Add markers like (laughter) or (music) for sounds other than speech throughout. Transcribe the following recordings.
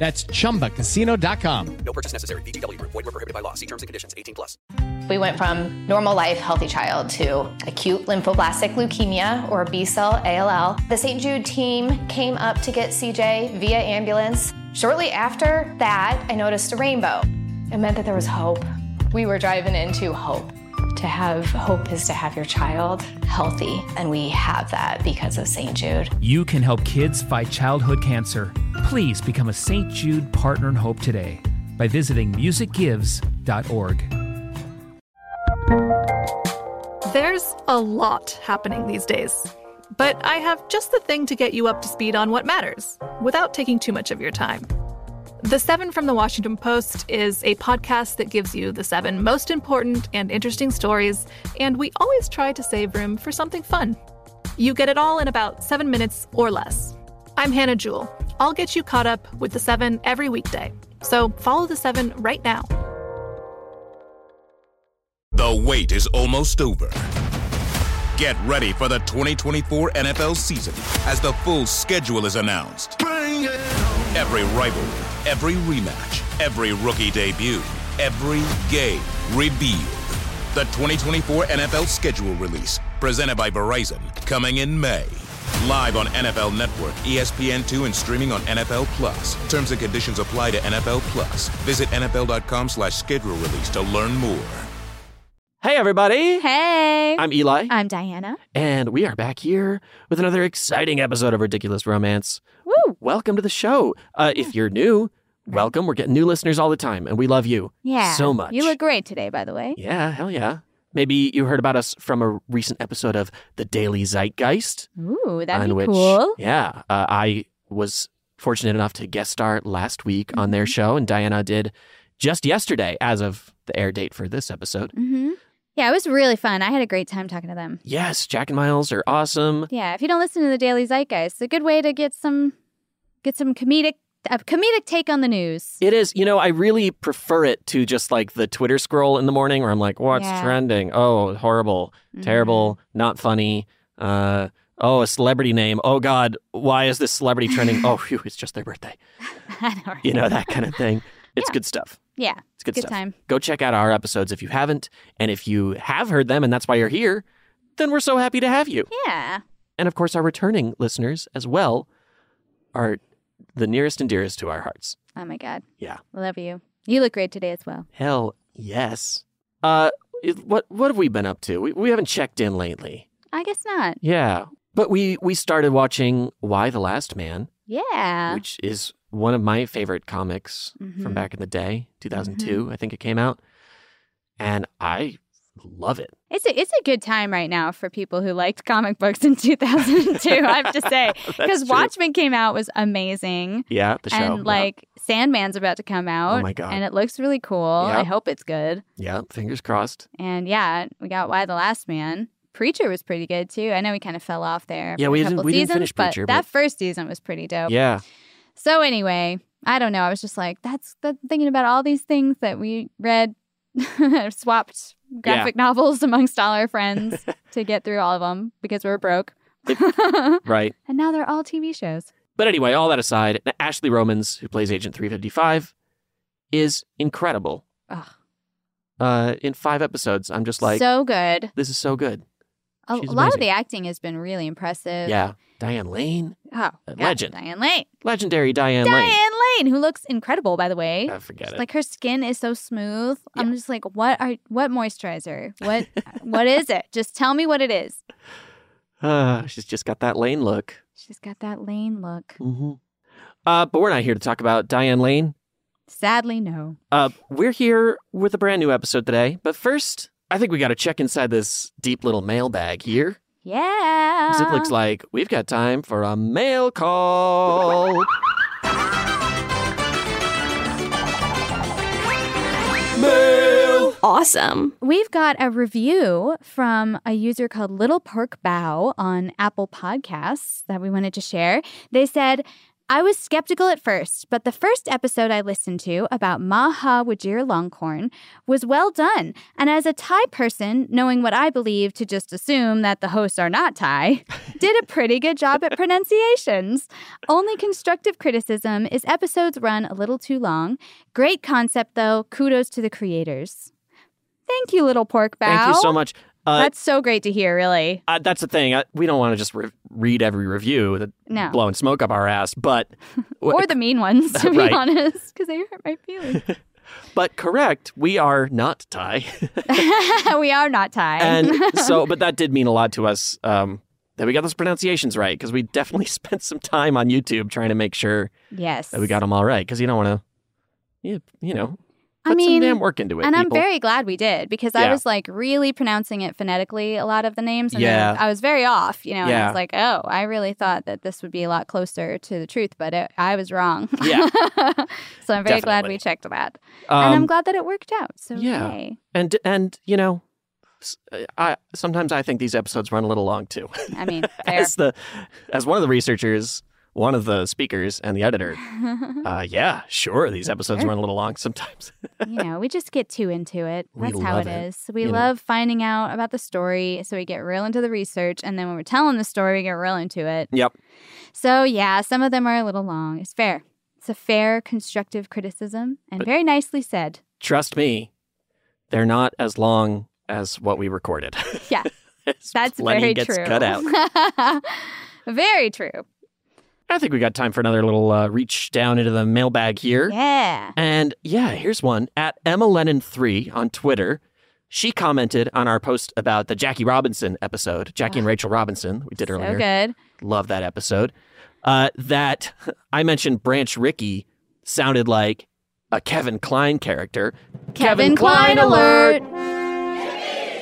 That's chumbacasino.com. No purchase necessary. VGW Group. Void were prohibited by law. See terms and conditions. 18 plus. We went from normal life, healthy child to acute lymphoblastic leukemia or B cell ALL. The St. Jude team came up to get CJ via ambulance. Shortly after that, I noticed a rainbow. It meant that there was hope. We were driving into hope. To have hope is to have your child healthy, and we have that because of St. Jude. You can help kids fight childhood cancer. Please become a St. Jude Partner in Hope today by visiting musicgives.org. There's a lot happening these days, but I have just the thing to get you up to speed on what matters without taking too much of your time. The Seven from the Washington Post is a podcast that gives you the seven most important and interesting stories, and we always try to save room for something fun. You get it all in about seven minutes or less. I'm Hannah Jewell. I'll get you caught up with the seven every weekday. So follow the seven right now. The wait is almost over. Get ready for the 2024 NFL season as the full schedule is announced. Every rivalry, every rematch, every rookie debut, every game revealed. The 2024 NFL schedule release, presented by Verizon, coming in May. Live on NFL Network, E ESPN2, and streaming on NFL Plus. Terms and conditions apply to NFL Plus. Visit NFL.com slash schedule release to learn more. Hey, everybody. Hey. I'm Eli. I'm Diana. and we are back here with another exciting episode of Ridiculous Romance. Woo. Welcome to the show. Uh, if you're new, welcome. We're getting new listeners all the time, and we love you Yeah. so much. You look great today, by the way. Yeah, hell yeah. Maybe you heard about us from a recent episode of The Daily Zeitgeist. Ooh, that'd on be which, cool. Yeah, uh, I was fortunate enough to guest star last week on Mm-hmm. their show, and Diana did just yesterday, as of the air date for this episode. hmm Yeah, it was really fun. I had a great time talking to them. Yes, Jack and Miles are awesome. Yeah, if you don't listen to the Daily Zeitgeist, it's a good way to get some get some comedic a comedic take on the news. It is, you know, I really prefer it to just like the Twitter scroll in the morning where I'm like, what's Yeah. trending? Oh, horrible, terrible, not funny. Uh, oh, a celebrity name. Oh, God, why is this celebrity trending? (laughs) oh, phew, it's just their birthday. (laughs) Know, right? You know, that kind of thing. It's Yeah. good stuff. Yeah, It's good, good stuff. time. Go check out our episodes if you haven't. And if you have heard them and that's why you're here, then we're so happy to have you. Yeah. And of course, our returning listeners as well are the nearest and dearest to our hearts. Oh my god. Yeah. Love you. You look great today as well. Hell yes. Uh, it- what what have we been up to? We we haven't checked in lately. I guess not. Yeah, but we we started watching Y: The Last Man, Yeah. which is one of my favorite comics from Mhm. back in the day, 2002, I think it came out, and I love it. It's a, it's a good time right now for people who liked comic books in (laughs) 2002, I have to say. (laughs) Because Watchmen came out was amazing. Yeah, the show. and yeah. like Sandman's about to come out. Oh my God. And it looks really cool. Yeah. I hope it's good. yeah, fingers crossed. And yeah, we got Y: The Last Man. Preacher was pretty good too. I know we kind of fell off there. Yeah, we a didn't- couple we didn't seasons, finish but Preacher, that but- first season was pretty dope. Yeah, So anyway, I don't know. I was just like, that's that thinking about all these things that we read, (laughs) swapped graphic novels (laughs) amongst all our friends (laughs) to get through all of them because we were broke. (laughs) right. and now they're all TV shows. But anyway, all that aside, Ashley Romans, who plays Agent 355, is incredible. Ugh. Uh, in five episodes, I'm just like, so good. this is so good. A, a lot of the acting has been really impressive. Yeah, Diane Lane, Oh, legend. Diane Lane. legendary Diane, Diane Lane. Lane, who looks incredible, by the way. I forget it. Like her skin is so smooth. I'm just like, what are what moisturizer? What (laughs) what is it? Just tell me what it is. Uh, she's just got that Lane look. She's got that Lane look. Mm-hmm. Uh, but we're not here to talk about Diane Lane. Sadly, no. Uh, we're here with a brand new episode today. But first, I think we got to check inside this deep little mailbag here. Yeah. it looks like we've got time for a mail call. Awesome. We've got a review from a user called Little Pork Bow on Apple Podcasts that we wanted to share. They said, I was skeptical at first, but the first episode I listened to about Maha Vajiralongkorn was well done. And as a Thai person, knowing what I believe to just assume that the hosts are not Thai, (laughs) did a pretty good job at pronunciations. Only constructive criticism is episodes run a little too long. Great concept, though. Kudos to the creators. Thank you, Little Pork Bow. Thank you so much. Uh, That's so great to hear, really. uh, that's the thing. Uh, we don't want to just re- read every review that No. blowing smoke up our ass, but (laughs) Or the mean ones, to (laughs) be Right. honest, because they hurt my feelings. (laughs) but correct. We are not Thai, we are not Thai. and so but that did mean a lot to us um, that we got those pronunciations right because we definitely spent some time on YouTube trying to make sure yes. that we got them all right because you don't want to, you, you know, I mean, some damn work into it. and I'm very glad we did because I was like really pronouncing it phonetically, a lot of the names. And Yeah. I was very off, you know, and I Yeah. was like, oh, I really thought that this would be a lot closer to the truth, but it, I was wrong. Yeah. (laughs) so I'm very glad we checked that. and I'm Um, glad that it worked out. So, yeah. yay. and and you know, s- I sometimes I think these episodes run a little long too. I mean, (laughs) as the as one of the researchers, one of the speakers, and the editor. (laughs) Uh, yeah, sure, these episodes Sure. run a little long sometimes. you know, we just get too into it. That's how it it, is. We you know. love finding out about the story, so we get real into the research, and then when we're telling the story, we get real into it. yep. So yeah, some of them are a little long. It's fair. It's a fair, constructive criticism, and very nicely said. Trust me, they're not as long as what we recorded. Yeah, (laughs) that's very gets true. cut out. (laughs) very true. I think we got time for another little uh, reach down into the mailbag here. Yeah. And yeah, here's one at Emma Lennon3 on Twitter. She commented on our post about the Jackie Robinson episode, Jackie and Rachel Robinson, we did So earlier. good. Love that episode. Uh, that (laughs) I mentioned Branch Rickey sounded like a Kevin Kline character. Kevin Kline alert.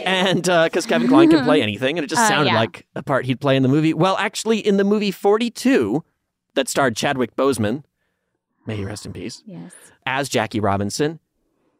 And because Kevin Kline can (laughs) play anything, and it just Uh, sounded yeah. like a part he'd play in the movie. Well, actually, in the movie 42, that starred Chadwick Boseman, may he rest in peace, Yes. as Jackie Robinson,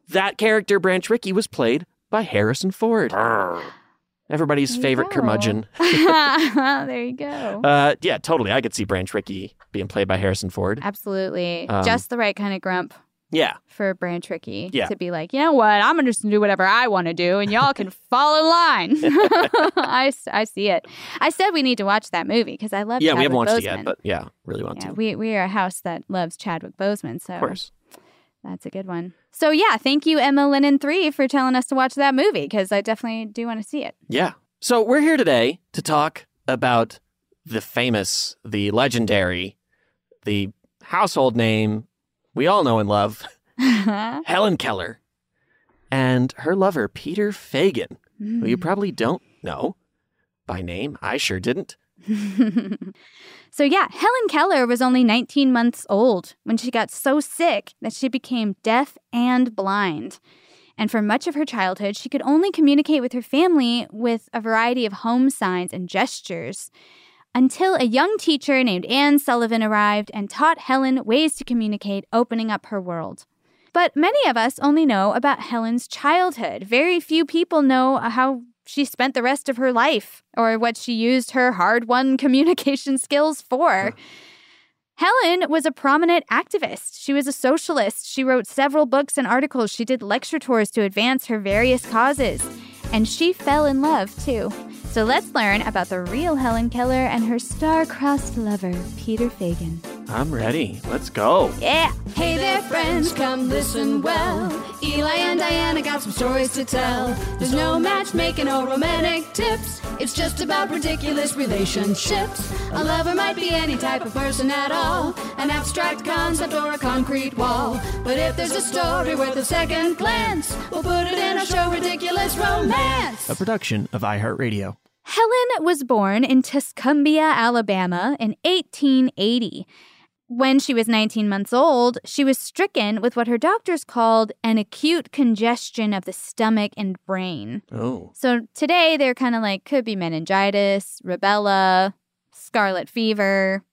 that character, Branch Rickey, was played by Harrison Ford. (gasps) Everybody's favorite go. curmudgeon. (laughs) (laughs) there you go. Uh, yeah, totally. I could see Branch Rickey being played by Harrison Ford. Absolutely. um, Just the right kind of grump Yeah, for Branch Rickey Yeah. to be like, you know what? I'm going to just do whatever I want to do, and y'all can fall in line. (laughs) I, I see it. I said we need to watch that movie because I love yeah. We haven't watched Boseman. it yet, but yeah, really want yeah, to. we, we are a house that loves Chadwick Boseman, so Of course. that's a good one. So, yeah, thank you, Emma Lennon3, for telling us to watch that movie because I definitely do want to see it. Yeah. So we're here today to talk about the famous, the legendary, the household name we all know and love, uh-huh. Helen Keller, and her lover, Peter Fagan, who you hmm. probably don't know by name. I sure didn't. (laughs) so, yeah, Helen Keller was only 19 months old when she got so sick that she became deaf and blind. And for much of her childhood, she could only communicate with her family with a variety of home signs and gestures. Until a young teacher named Anne Sullivan arrived and taught Helen ways to communicate, opening up her world. But many of us only know about Helen's childhood. Very few people know how she spent the rest of her life or what she used her hard won (laughs) communication skills for. Helen was a prominent activist. She was a socialist. She wrote several books and articles. She did lecture tours to advance her various causes. And she fell in love, too. So let's learn about the real Helen Keller and her star-crossed lover, Peter Fagan. I'm ready. Let's go. Yeah. Hey there, friends, come listen well. Eli and Diana got some stories to tell. There's no matchmaking or romantic tips. It's just about ridiculous relationships. A lover might be any type of person at all, an abstract concept or a concrete wall. But if there's a story worth a second glance, we'll put it in our show, Ridiculous Romance. A production of iHeartRadio. Helen was born in Tuscumbia, Alabama in 1880. When she was 19 months old, she was stricken with what her doctors called an acute congestion of the stomach and brain. Oh. So today they're kind of like could be meningitis, rubella, scarlet fever,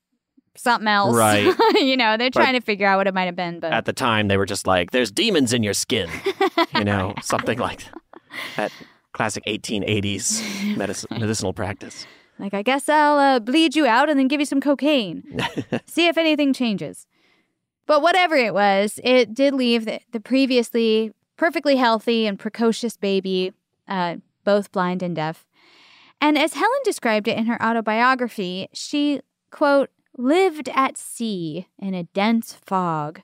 something else. Right. (laughs) you know, they're But- trying to figure out what it might have been, but At the time, they were just like, there's demons in your skin. You know, (laughs) something like that classic 1880s (laughs) medic- medicinal practice. Like I guess I'll uh, bleed you out and then give you some cocaine. (laughs) See if anything changes. But whatever it was, it did leave the, the previously perfectly healthy and precocious baby, uh, both blind and deaf. And as Helen described it in her autobiography, she, quote, lived at sea in a dense fog,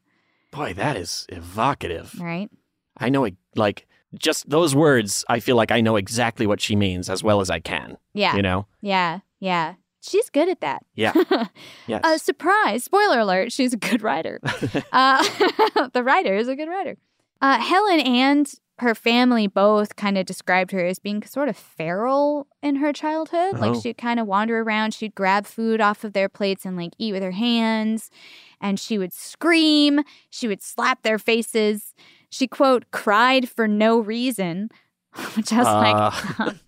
Boy, that is evocative. right? I know, it, like, just those words, I feel like I know exactly what she means as well as I can. Yeah. You know? Yeah. Yeah. She's good at that. Yeah. (laughs) Yes. Uh, surprise! Spoiler alert: she's a good writer. (laughs) uh, (laughs) the writer is a good writer. Uh, Helen and her family both kind of described her as being sort of feral in her childhood. Oh. Like she'd kind of wander around, she'd grab food off of their plates and like eat with her hands, and she would scream, she would slap their faces. She quote cried for no reason, (laughs) which I was like, Uh, (laughs)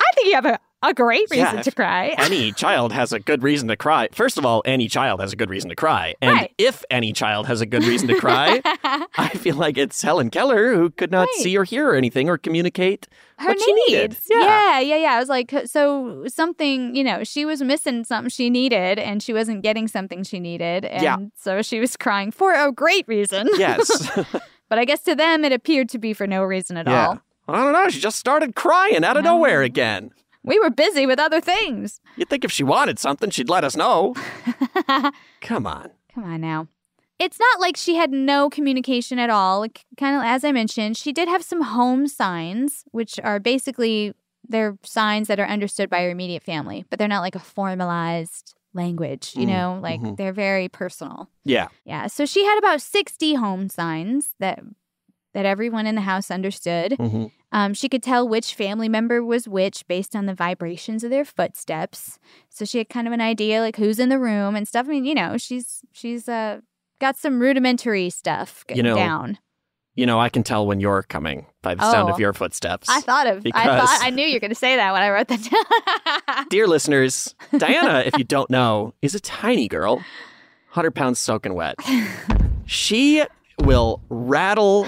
I think you have a, a great reason Yeah, to cry. (laughs) any child has a good reason to cry. First of all, any child has a good reason to cry. And Right. if any child has a good reason to cry, I feel like it's Helen Keller who could not Right. see or hear anything or communicate her what she needed. needs. Yeah. yeah, yeah, I was like, so something, you know, she was missing something she needed and she wasn't getting something she needed. And Yeah. so she was crying for a great reason. Yes. But I guess to them, it appeared to be for no reason at yeah. all. I don't know. She just started crying out of No. nowhere again. We were busy with other things. You'd think if she wanted something, she'd let us know. (laughs) Come on. Come on now. It's not like she had no communication at all. Like, kind of as I mentioned, she did have some home signs, which are basically they're signs that are understood by her immediate family, but they're not like a formalized language, you Mm, know, like mhm. they're very personal. Yeah. Yeah. So she had about 60 home signs that that everyone in the house understood. Mhm. Um, she could tell which family member was which based on the vibrations of their footsteps. So she had kind of an idea like who's in the room and stuff. I mean, you know, she's she's uh got some rudimentary stuff You know, down. You know, I can tell when you're coming by the sound Oh. of your footsteps. I thought of I Because- thought I knew you were going to say that when I wrote that down. (laughs) Dear listeners, Diana, if you don't know, is a tiny girl, 100 pounds soaking wet. She will rattle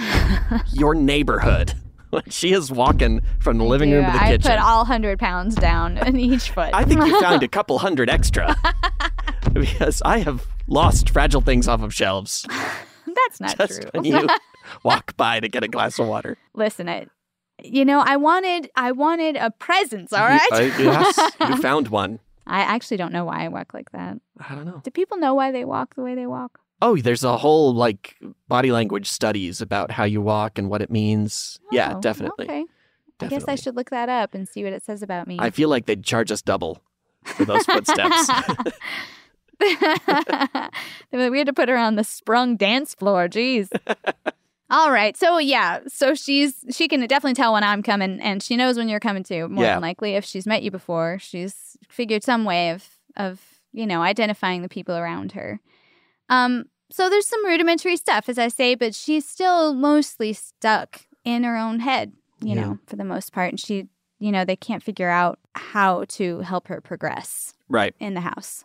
your neighborhood (laughs) when she is walking from the living room to the I kitchen. I put all 100 pounds down in each foot. I think you (laughs) found a couple hundred extra because I have lost fragile things off of shelves That's not just true. (laughs) walk by to get a glass of water. Listen, it. You know, I wanted I wanted a presence, All right. You- uh, yes, you (laughs) found one. I actually don't know why I walk like that. I don't know. Do people know why they walk the way they walk? Oh, there's a whole like body language studies about how you walk and what it means. yeah, Oh, definitely. Okay. I guess I should look that up and see what it says about me. I feel like they'd charge us double for those (laughs) footsteps. we had to put her on the sprung dance floor. Jeez. All right. So yeah. So she's she can definitely tell when I'm coming, and she knows when you're coming too. More Yeah. than likely, if she's met you before, she's figured some way of of you know identifying the people around her. Um. So there's some rudimentary stuff, as I say, but she's still mostly stuck in her own head. You Yeah. know, for the most part, and she, you know, they can't figure out how to help her progress right. in the house.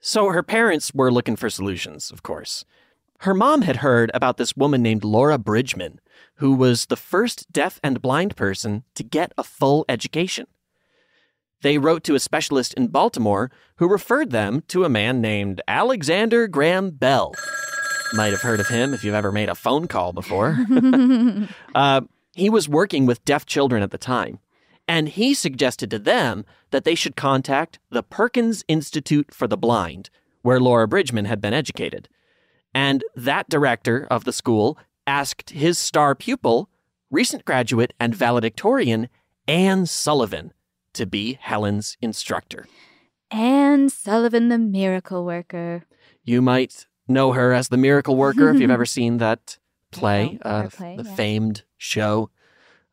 So her parents were looking for solutions, of course. Her mom had heard about this woman named Laura Bridgman, who was the first deaf and blind person to get a full education. They wrote to a specialist in Baltimore who referred them to a man named Alexander Graham Bell. Might have heard of him if you've ever made a phone call before. (laughs) (laughs) uh, he was working with deaf children at the time, and he suggested to them that they should contact the Perkins Institute for the Blind, where Laura Bridgman had been educated. And that director of the school asked his star pupil recent graduate and valedictorian Anne Sullivan to be Helen's instructor. Anne Sullivan, the miracle worker. You might know her as the miracle worker if you've ever (laughs) seen that play, her uh, play, the yeah. famed show,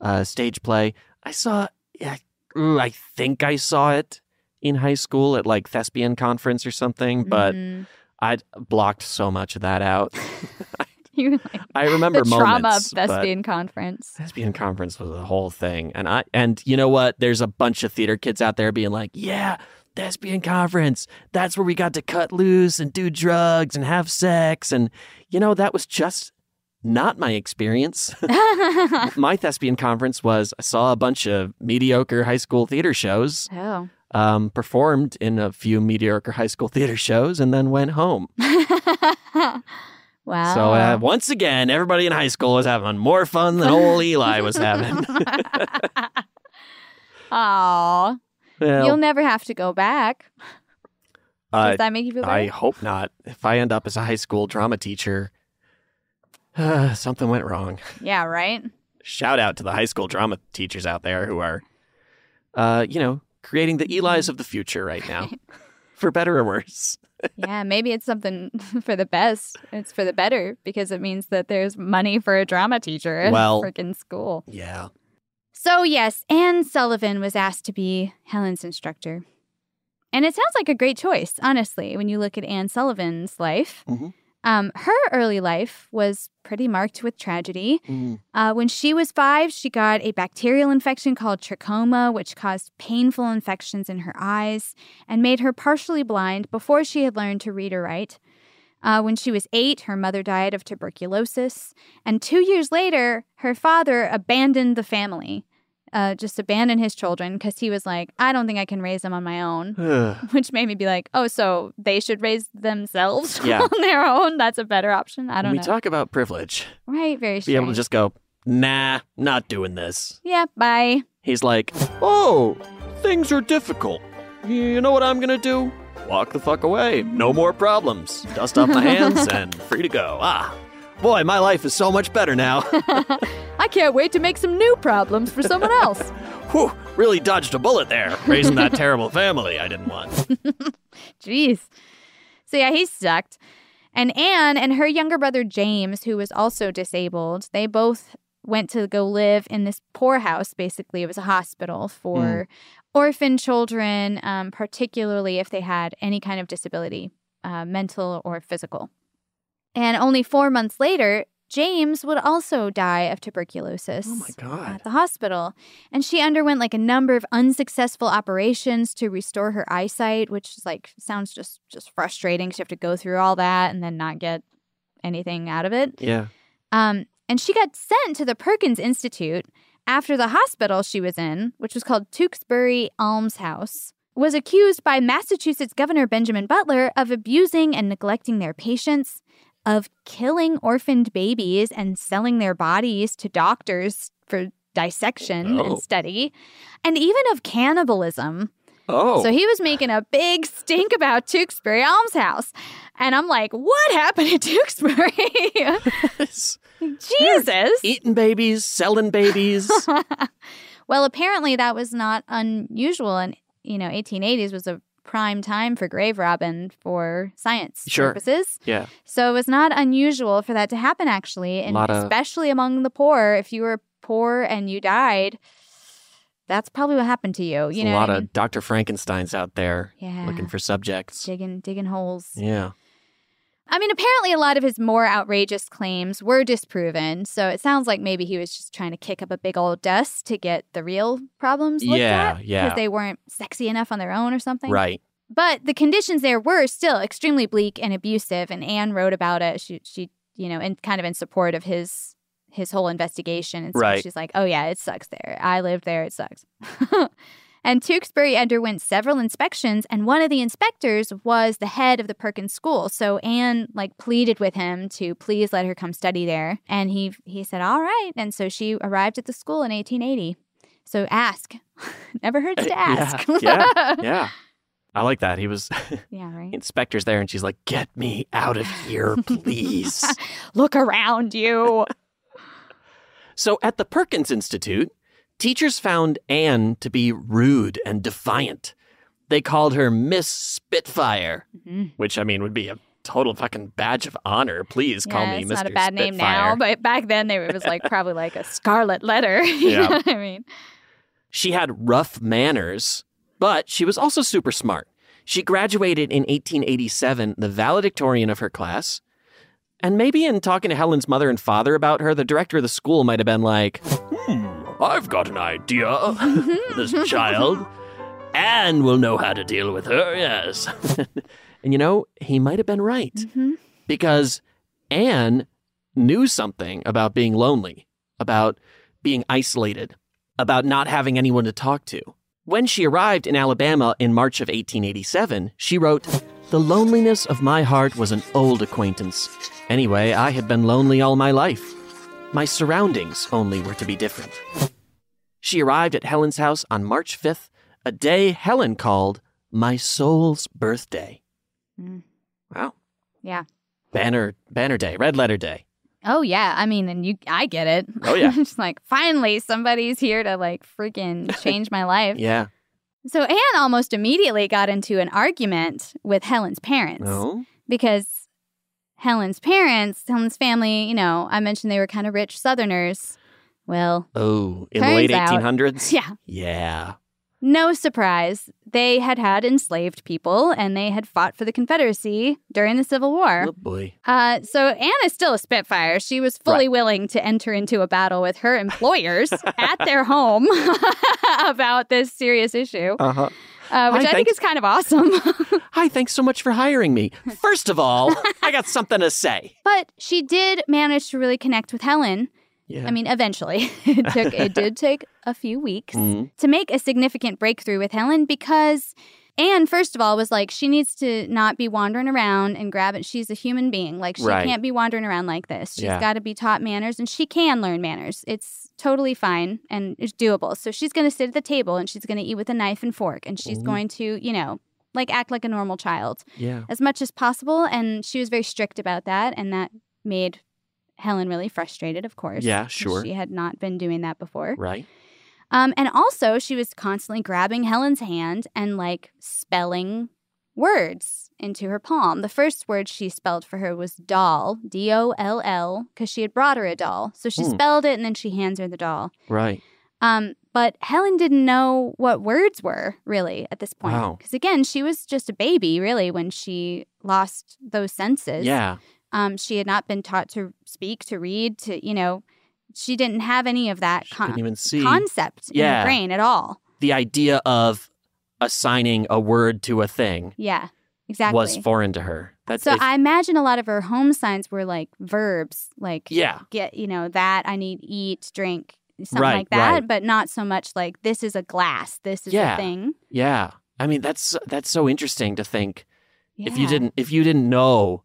uh, stage play. I saw, yeah, ooh, I think I saw it in high school at like thespian conference or something, but Mhm. I'd blocked so much of that out. (laughs) (laughs) (laughs) You like I remember the trauma of thespian conference. Thespian conference was a whole thing. And I and you know what? There's a bunch of theater kids out there being like, Yeah, thespian conference. That's where we got to cut loose and do drugs and have sex. And you know, that was just not my experience. my thespian conference was I saw a bunch of mediocre high school theater shows, Oh. Um, performed in a few mediocre high school theater shows, and then went home. (laughs) wow. So uh, once again, everybody in high school was having more fun than old (laughs) Eli was having. (laughs) Aw. Well, You'll never have to go back. uh, Does that make you feel better? I hope not. If I end up as a high school drama teacher, uh, (sighs) something went wrong. Yeah, right? Shout out to the high school drama teachers out there who are, uh, you know, creating the Eli's of the future right now, (laughs) for better or worse. (laughs) yeah, maybe it's something (laughs) for the best. It's for the better because it means that there's money for a drama teacher in Well- freaking school. Yeah. So, yes, Anne Sullivan was asked to be Helen's instructor. And it sounds like a great choice, honestly, when you look at Anne Sullivan's life. Mhm. Um, her early life was pretty marked with tragedy. Mm. Uh, when she was five, she got a bacterial infection called trachoma, which caused painful infections in her eyes and made her partially blind before she had learned to read or write. Uh, when she was eight, her mother died of tuberculosis. And two years later, her father abandoned the family, uh, just abandoned his children because he was like, I don't think I can raise them on my own. (sighs) (laughs) Which made me be like, oh, so they should raise themselves (laughs) Yeah. on their own? That's a better option. I don't know. we know. talk about privilege. right, very Be able to just go, nah, not doing this. Yeah, bye. He's like, oh, things are difficult. You know what I'm gonna do? Walk the fuck away. No more problems. Dust off my (laughs) hands and free to go. Ah, boy, my life is so much better now. (laughs) I can't wait to make some new problems for someone else. (laughs) Whew, really dodged a bullet there, raising that terrible family I didn't want. (laughs) Jeez. So yeah, he sucked. And Anne and her younger brother James, who was also disabled, they both went to go live in this poorhouse. Basically, it was a hospital for orphan children, um, particularly if they had any kind of disability, uh, mental or physical. And only four months later, James would also die of tuberculosis Oh my God. at the hospital. And she underwent like a number of unsuccessful operations to restore her eyesight, which is like sounds just just frustrating. you have to go through all that and then not get anything out of it. Yeah. Um, and she got sent to the Perkins Institute after the hospital she was in, which was called Tewksbury Almshouse, was accused by Massachusetts Governor Benjamin Butler of abusing and neglecting their patients, of killing orphaned babies and selling their bodies to doctors for dissection Oh. and study, and even of cannibalism. Oh. So he was making a big stink about Tewksbury Almshouse. And I'm like, what happened at Tewksbury? (laughs) (laughs) Jesus. Eating babies, selling babies. (laughs) well, apparently that was not unusual. And, you know, 1880s was a prime time for grave robbing for science Sure. purposes. yeah. So it was not unusual for that to happen, actually. And of- especially among the poor. If you were poor and you died, that's probably what happened to you. You know, a lot of? Dr. Frankensteins out there Yeah. looking for subjects. digging, digging holes. Yeah. I mean, apparently, a lot of his more outrageous claims were disproven. So it sounds like maybe he was just trying to kick up a big old dust to get the real problems looked Yeah, at. yeah. Because they weren't sexy enough on their own or something. Right. But the conditions there were still extremely bleak and abusive. And Anne wrote about it. She, she you know, in kind of in support of his his whole investigation. And so Right. she's like, oh, yeah, it sucks there. I lived there. It sucks. (laughs) And Tewksbury underwent several inspections, and one of the inspectors was the head of the Perkins School. So Anne like pleaded with him to please let her come study there, and he he said all right. And so she arrived at the school in 1880. So ask, (laughs) never hurts to ask. Yeah. Yeah. (laughs) yeah. I like that. He was (laughs) yeah, right. inspector's there and she's like, "Get me out of here, please." Look around you. So at the Perkins Institute, teachers found Anne to be rude and defiant. They called her Miss Spitfire, Mhm. which I mean would be a total fucking badge of honor. Please call yeah, me it's Mr. not a bad name now, but back then they, it was like (laughs) probably like a scarlet letter. (laughs) you Yeah. know what I mean? She had rough manners, but she was also super smart. She graduated in 1887, the valedictorian of her class. And maybe in talking to Helen's mother and father about her, the director of the school might have been like, Hmm, I've got an idea. (laughs) this child. Anne will know how to deal with her, yes. (laughs) and you know, he might have been right. Mhm. Because Anne knew something about being lonely, about being isolated, about not having anyone to talk to. When she arrived in Alabama in March of 1887, she wrote, The loneliness of my heart was an old acquaintance. Anyway, I had been lonely all my life. My surroundings only were to be different. She arrived at Helen's house on March 5th, a day Helen called my soul's birthday. Mm. Wow. Yeah. Banner banner day, red letter day. Oh yeah, I mean, and you, I get it. Oh, yeah. (laughs) just like finally somebody's here to like freaking change my life. (laughs) Yeah. So Anne almost immediately got into an argument with Helen's parents No. because Helen's parents, Helen's family, you know, I mentioned they were kind of rich Southerners. Well, Oh, in the late out- 1800s? (laughs) yeah, Yeah. no surprise. They had had enslaved people and they had fought for the Confederacy during the Civil War. Oh boy. Uh, so Anne is still a Spitfire. She was fully willing to enter into a battle with her employers (laughs) at their home (laughs) about this serious issue, uh, which Hi, I think thanks. is kind of awesome. (laughs) Hi, thanks so much for hiring me. (laughs) First of all, I got something to say. but she did manage to really connect with Helen. Yeah. I mean, eventually, (laughs) it took it did take a few weeks Mhm. to make a significant breakthrough with Helen because Anne, first of all, was like she needs to not be wandering around and grab it. She's a human being, like she Right. can't be wandering around like this. She's Yeah. got to be taught manners, and she can learn manners. It's totally fine and it's doable. So she's going to sit at the table and she's going to eat with a knife and fork, and she's Ooh. going to, you know, like act like a normal child Yeah. as much as possible. And she was very strict about that, and that made Helen really frustrated, of course. Yeah, sure. She had not been doing that before. Right. Um, and also, she was constantly grabbing Helen's hand and like spelling words into her palm. The first word she spelled for her was doll, D O L L, because she had brought her a doll. So she Hmm. spelled it and then she hands her the doll. Right. Um, but Helen didn't know what words were really at this point. Wow. Because again, she was just a baby really when she lost those senses. Yeah. Um, she had not been taught to speak, to read, to, you know, she didn't have any of that con- couldn't even see concept in her brain at all. the idea of assigning a word to a thing Yeah, exactly. was foreign to her. That's so if- I imagine a lot of her home signs were like verbs, like Yeah. get, you know, that I need eat, drink, something Right, like that, right. but not so much like this is a glass, this is Yeah. a thing. Yeah. I mean, that's that's so interesting to think. If you didn't if you didn't know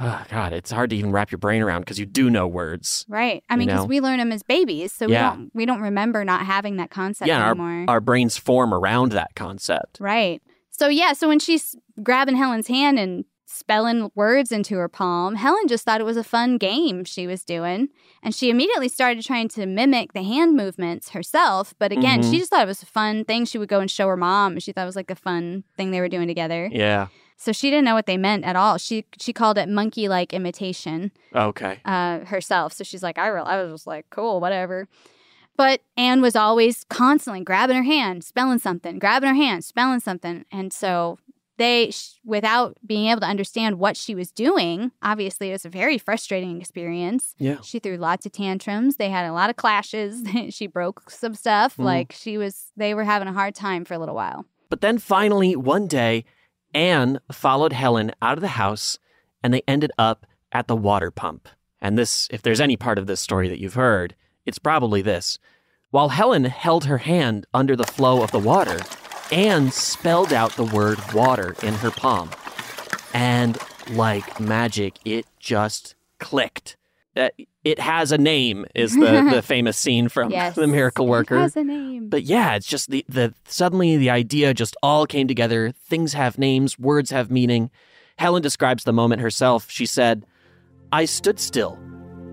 oh, God, it's hard to even wrap your brain around because you do know words. Right. I mean, because know? we learn them as babies, so Yeah. we don't we don't remember not having that concept yeah, anymore. our, our brains form around that concept. Right. So yeah, so when she's grabbing Helen's hand and spelling words into her palm, Helen just thought it was a fun game she was doing, and she immediately started trying to mimic the hand movements herself. But again, Mhm. she just thought it was a fun thing. She would go and show her mom. and She thought it was like a fun thing they were doing together. Yeah. So she didn't know what they meant at all. She she called it monkey like imitation Okay. uh, herself. So she's like, I, re- I was just like, cool, whatever. But Anne was always constantly grabbing her hand, spelling something, grabbing her hand, spelling something. And so they, sh- without being able to understand what she was doing, obviously it was a very frustrating experience. Yeah. She threw lots of tantrums. They had a lot of clashes. (laughs) she broke some stuff. Mm. Like she was, they were having a hard time for a little while. But then finally, one day, Anne followed Helen out of the house and they ended up at the water pump. And this, if there's any part of this story that you've heard, it's probably this. While Helen held her hand under the flow of the water, Anne spelled out the word water in her palm. And like magic, it just clicked. Uh, it has a name, is the, the (laughs) famous scene from (laughs) yes. The Miracle worker It has a name. But yeah, it's just the, the suddenly the idea just all came together. Things have names, words have meaning. Helen describes the moment herself. She said, I stood still.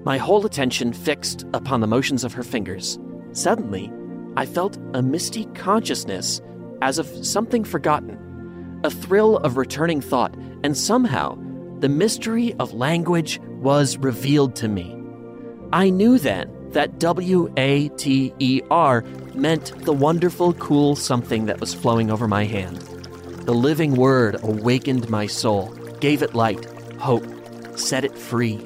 my whole attention fixed upon the motions of her fingers. Suddenly, I felt a misty consciousness as of something forgotten, a thrill of returning thought, and somehow the mystery of language was revealed to me. I knew then that W A T E R meant the wonderful, cool something that was flowing over my hand. The living word awakened my soul, gave it light, hope, set it free.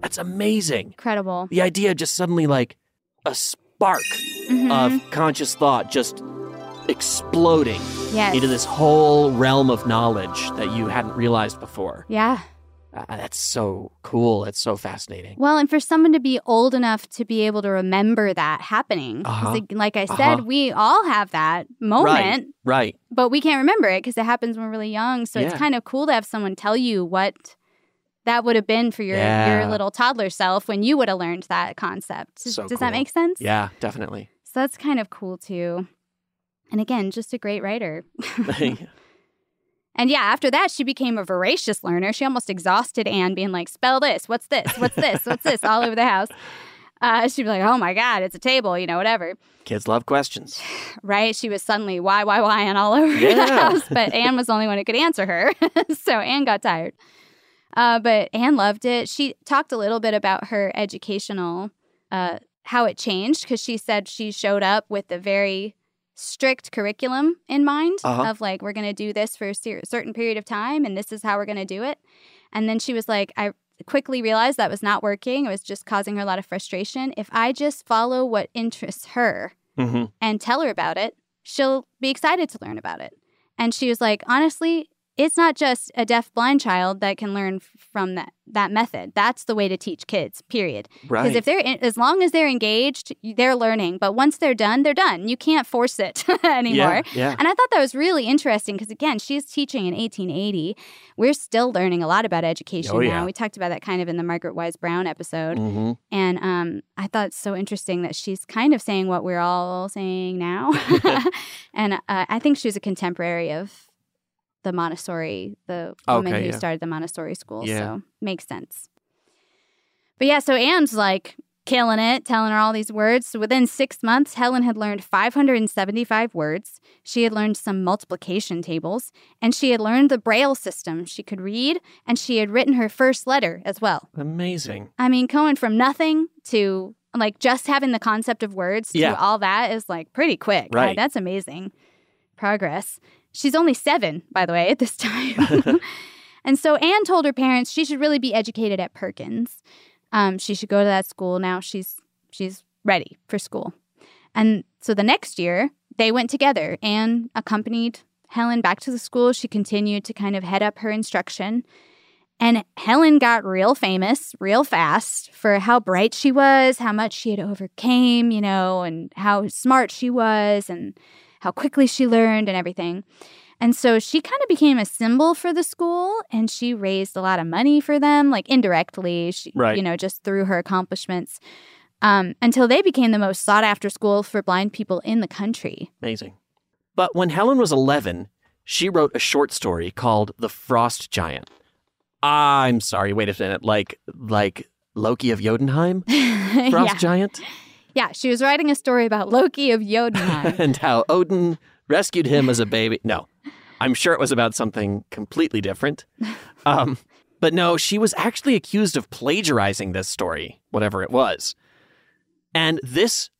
That's amazing. Incredible. The idea just suddenly like a spark mm-hmm. of conscious thought just exploding Yes. into this whole realm of knowledge that you hadn't realized before. Yeah. Uh, that's so cool. That's so fascinating. Well, and for someone to be old enough to be able to remember that happening, Uh-huh. like, like I said, Uh-huh. we all have that moment, Right. Right. but we can't remember it because it happens when we're really young. So it's kind of cool to have someone tell you what that would have been for your Yeah. your little toddler self when you would have learned that concept. So does that make sense? Yeah, definitely. So that's kind of cool too. And again, just a great writer. (laughs) And yeah, after that, she became a voracious learner. She almost exhausted Anne, being like, spell this, what's this, what's this, what's this, all over the house. Uh, she'd be like, oh my God, it's a table, you know, whatever. Kids love questions. (sighs) Right? She was suddenly why, why, why, and all over the house. But Anne was the only one who could answer her. (laughs) so Anne got tired. Uh, but Anne loved it. She talked a little bit about her educational, uh, how it changed, because she said she showed up with a very strict curriculum in mind Uh-huh. of like, we're going to do this for a cer- certain period of time, and this is how we're going to do it. And then she was like, I quickly realized that was not working. It was just causing her a lot of frustration. If I just follow what interests her, Mm-hmm. and tell her about it, she'll be excited to learn about it. And she was like, honestly, it's not just a deaf blind child that can learn from that that method. That's the way to teach kids. Period. Because Right. if they're in, as long as they're engaged, they're learning. But once they're done, they're done. You can't force it (laughs) anymore. yeah. And I thought that was really interesting because again, she's teaching in 1880. We're still learning a lot about education Oh, now. yeah. We talked about that kind of in the Margaret Wise Brown episode. Mhm. And um, I thought it's so interesting that she's kind of saying what we're all saying now. (laughs) (laughs) and uh, I think she was a contemporary of the Montessori, the oh, woman Okay, who yeah. started the Montessori school. Yeah. So makes sense. But yeah, so Anne's like killing it, telling her all these words. So within six months, Helen had learned 575 words. She had learned some multiplication tables, and she had learned the Braille system. She could read, and she had written her first letter as well. Amazing. I mean, going from nothing to like just having the concept of words to all that is like pretty quick. Right. that's amazing progress. She's only seven, by the way, at this (laughs) time. (laughs) and so Anne told her parents she should really be educated at Perkins. Um, she should go to that school now. She's she's ready for school. And so the next year they went together. Anne accompanied Helen back to the school. She continued to kind of head up her instruction. And Helen got real famous real fast for how bright she was, how much she had overcame, you know, and how smart she was and how quickly she learned and everything. And so she kind of became a symbol for the school and she raised a lot of money for them, like indirectly, she, Right. you know, just through her accomplishments. Um, until they became the most sought after school for blind people in the country. Amazing. But when Helen was 11, she wrote a short story called The Frost Giant. I'm sorry, wait a minute. Like like Loki of Jotunheim? (laughs) Frost yeah. Giant? Yeah, she was writing a story about Loki of Jotunheim. (laughs) and how Odin rescued him as a baby. No, I'm sure it was about something completely different. (laughs) Um, but no, she was actually accused of plagiarizing this story, whatever it was. And this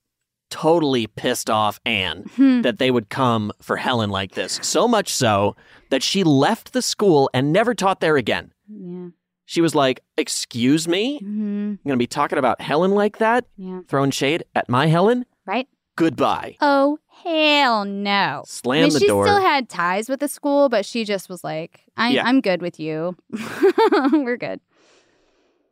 totally pissed off Anne Hmm. that they would come for Helen like this. So much so that she left the school and never taught there again. yeah. She was like, Excuse me? hmm You're going to be talking about Helen like that? Yeah. Throwing shade at my Helen? Right? Goodbye. Oh, hell no. Slam I mean, the she door. still had ties with the school, but she just was like, I, Yeah. I'm good with you. (laughs) We're good.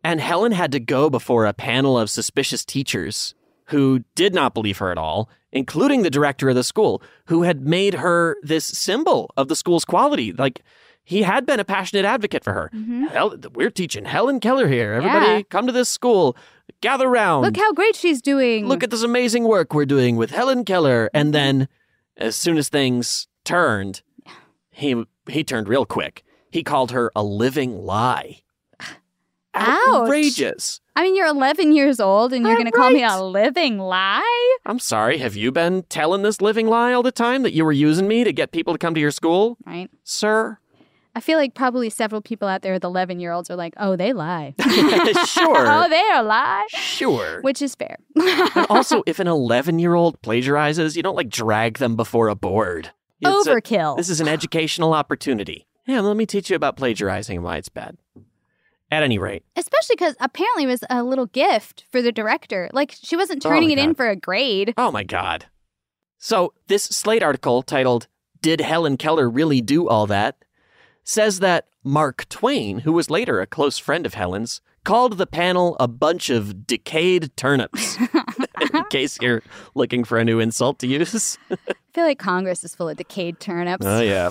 And Helen had to go before a panel of suspicious teachers who did not believe her at all, including the director of the school, who had made her this symbol of the school's quality. Like, he had been a passionate advocate for her. Hel- we're teaching Helen Keller here. Everybody, Mm-hmm. Yeah. come to this school, gather round. Look how great she's doing. Look at this amazing work we're doing with Helen Keller. And then, as soon as things turned, he he turned real quick. He called her a living lie. Ouch. outrageous. I mean, you're 11 years old and you're going to call me a living lie? I'm sorry, have you been telling this living lie all the time that you were using me to get people to come to your school? Right. Sir? I feel like probably several people out there with 11 year olds are like, oh, they lie. (laughs) (laughs) sure. oh, they are lie. Sure. Which is fair. And (laughs) also, if an 11 year old plagiarizes, you don't like drag them before a board. It's a- Overkill. this is an educational opportunity. Yeah, let me teach you about plagiarizing and why it's bad. At any rate, Especially because apparently it was a little gift for the director. Like she wasn't Oh turning my it in for a grade. oh my God. So, this Slate article titled, Did Helen Keller Really Do All That? says that Mark Twain, who was later a close friend of Helen's, called the panel a bunch of decayed turnips. (laughs) (laughs) in case you're looking for a new insult to use. (laughs) I feel like Congress is full of decayed turnips. Oh, yeah.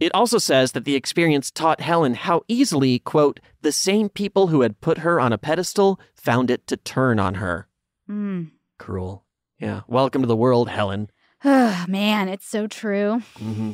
It also says that the experience taught Helen how easily, quote, the same people who had put her on a pedestal found it to turn on her. Mm. Cruel. Yeah. Welcome to the world, Helen. Oh, (sighs) man, it's so true. hmm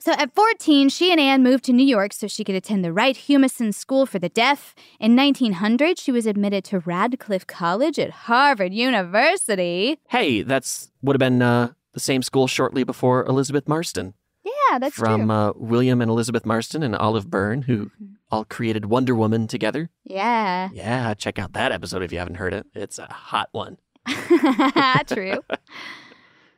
So at 14, she and Anne moved to New York so she could attend the Wright Humason School for the Deaf. In 1900, she was admitted to Radcliffe College at Harvard University. Hey, that's would have been uh, the same school shortly before Elizabeth Marston. Yeah, that's from true. uh, William and Elizabeth Marston and Olive Byrne, who all created Wonder Woman together. yeah, Yeah, check out that episode if you haven't heard it. It's a hot one. (laughs) true. (laughs)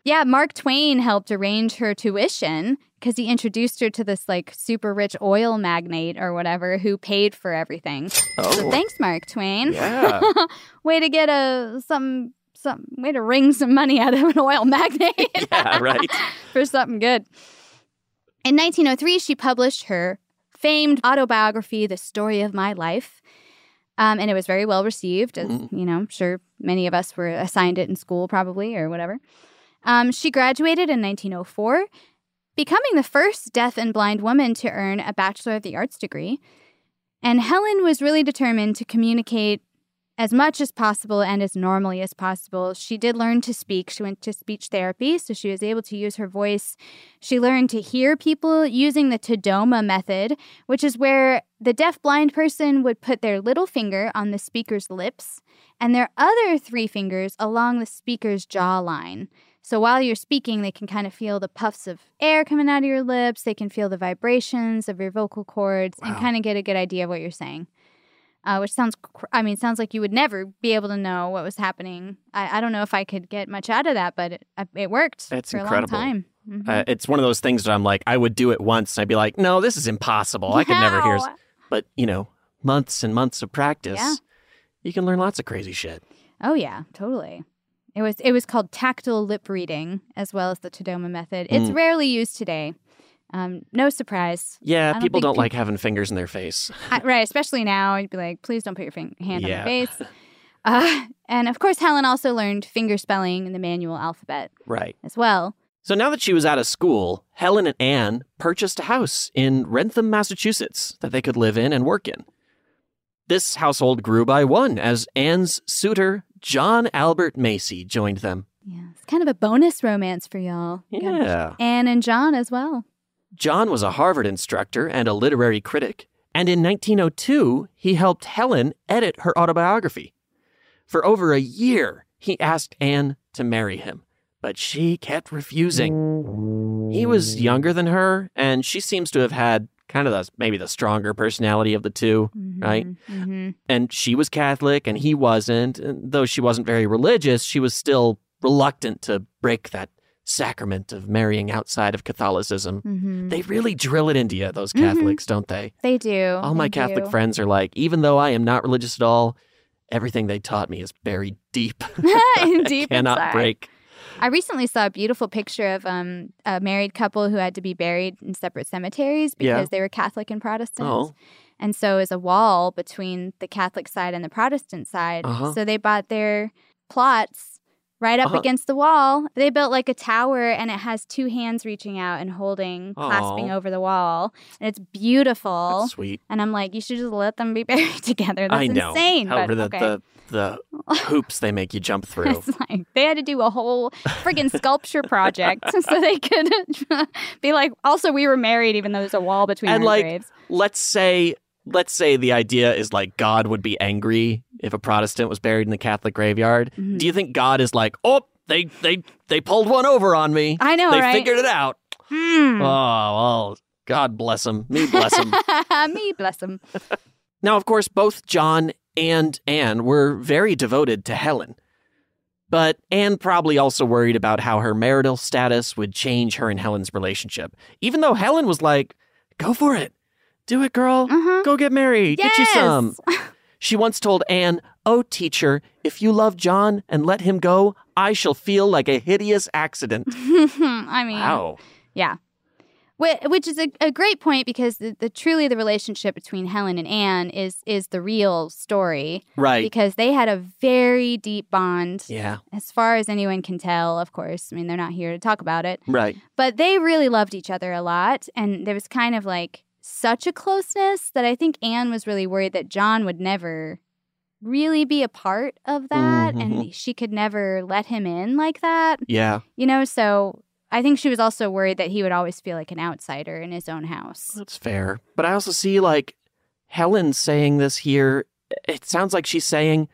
Yeah, Mark Twain helped arrange her tuition because he introduced her to this like super rich oil magnate or whatever who paid for everything. So Oh, thanks, Mark Twain. Yeah. (laughs) way to get a some some way to wring some money out of an oil magnate. yeah, right. for something good. In 1903, she published her famed autobiography, The Story of My Life. Um, and it was very well received. As, Mm. You know, I'm sure many of us were assigned it in school, probably, or whatever. Um, she graduated in 1904, becoming the first deaf and blind woman to earn a Bachelor of the Arts degree. And Helen was really determined to communicate as much as possible and as normally as possible. She did learn to speak. She went to speech therapy, so she was able to use her voice. She learned to hear people using the Tadoma method, which is where the deaf blind person would put their little finger on the speaker's lips and their other three fingers along the speaker's jawline. So while you're speaking, they can kind of feel the puffs of air coming out of your lips. They can feel the vibrations of your vocal cords and kind of get a good idea of what you're saying uh, which sounds, cr- I mean, sounds like you would never be able to know what was happening. I, I don't know if I could get much out of that, but it, uh, it worked That's for incredible. a long time. Mhm. Uh, it's one of those things that I'm like, I would do it once and I'd be like, no, this is impossible. I could never hear. But, you know, months and months of practice, Yeah. you can learn lots of crazy shit. Oh yeah, totally. It was it was called tactile lip reading as well as the Tadoma method. It's Mm. rarely used today. Um, no surprise, Yeah, don't people don't peop- like having fingers in their face. (laughs) I, right? Especially now, you'd be like, please don't put your fin- hand Yeah. on my face. (laughs) Uh, and of course, Helen also learned finger spelling in the manual alphabet Right. as well. So now that she was out of school, Helen and Anne purchased a house in Wrentham, Massachusetts that they could live in and work in. This household grew by one as Anne's suitor, John Albert Macy, joined them. Yeah, it's kind of a bonus romance for y'all. Yeah. Anne and John as well. John was a Harvard instructor and a literary critic, and in 1902, he helped Helen edit her autobiography. For over a year, he asked Anne to marry him, but she kept refusing. He was younger than her, and she seems to have had kind of the, maybe the stronger personality of the 2 right? Mm-hmm. And she was Catholic, and he wasn't. And though she wasn't very religious, she was still reluctant to break that sacrament of marrying outside of Catholicism. Mm-hmm. They really drill it into you, those Mhm. Catholics, don't they? They do. All my they Catholic do. friends are like, even though I am not religious at all, everything they taught me is buried deep. (laughs) Deep (laughs) Cannot inside. break. I recently saw a beautiful picture of um, a married couple who had to be buried in separate cemeteries because Yeah. they were Catholic and Protestant. Oh. And so is a wall between the Catholic side and the Protestant side. Uh-huh. So they bought their plots right up Uh-huh. against the wall. They built like a tower and it has two hands reaching out and holding, clasping over the wall. And it's beautiful. That's sweet. And I'm like, you should just let them be (laughs) buried together. That's I know. insane. However, but the, okay. the, the (laughs) hoops they make you jump (laughs) through. It's like they had to do a whole friggin' sculpture project so they could be like, also, we were married even though there's a wall between and our like, graves. let's say let's say the idea is like God would be angry if a Protestant was buried in the Catholic graveyard. Mhm. Do you think God is like, oh, they they they pulled one over on me. I know, They right? figured it out. Hmm. Oh well, God bless him. Me bless him. (laughs) Me bless him. Now, of course, both John and Anne were very devoted to Helen. But Anne probably also worried about how her marital status would change her and Helen's relationship. Even though Helen was like, go for it. Do it, girl. Mm-hmm. Go get married. Get you some. (laughs) She once told Anne, Oh, teacher, if you love John and let him go, I shall feel like a hideous accident. (laughs) I mean, Wow. Yeah. Which is a, a great point because the, the truly the relationship between Helen and Anne is is the real story. Right. Because they had a very deep bond. Yeah. As far as anyone can tell, of course. I mean, they're not here to talk about it. Right. But they really loved each other a lot. And there was kind of like such a closeness that I think Anne was really worried that John would never really be a part of that Mhm. and she could never let him in like that. Yeah. You know, so I think she was also worried that he would always feel like an outsider in his own house. That's fair. But I also see like Helen saying this here. It sounds like she's saying,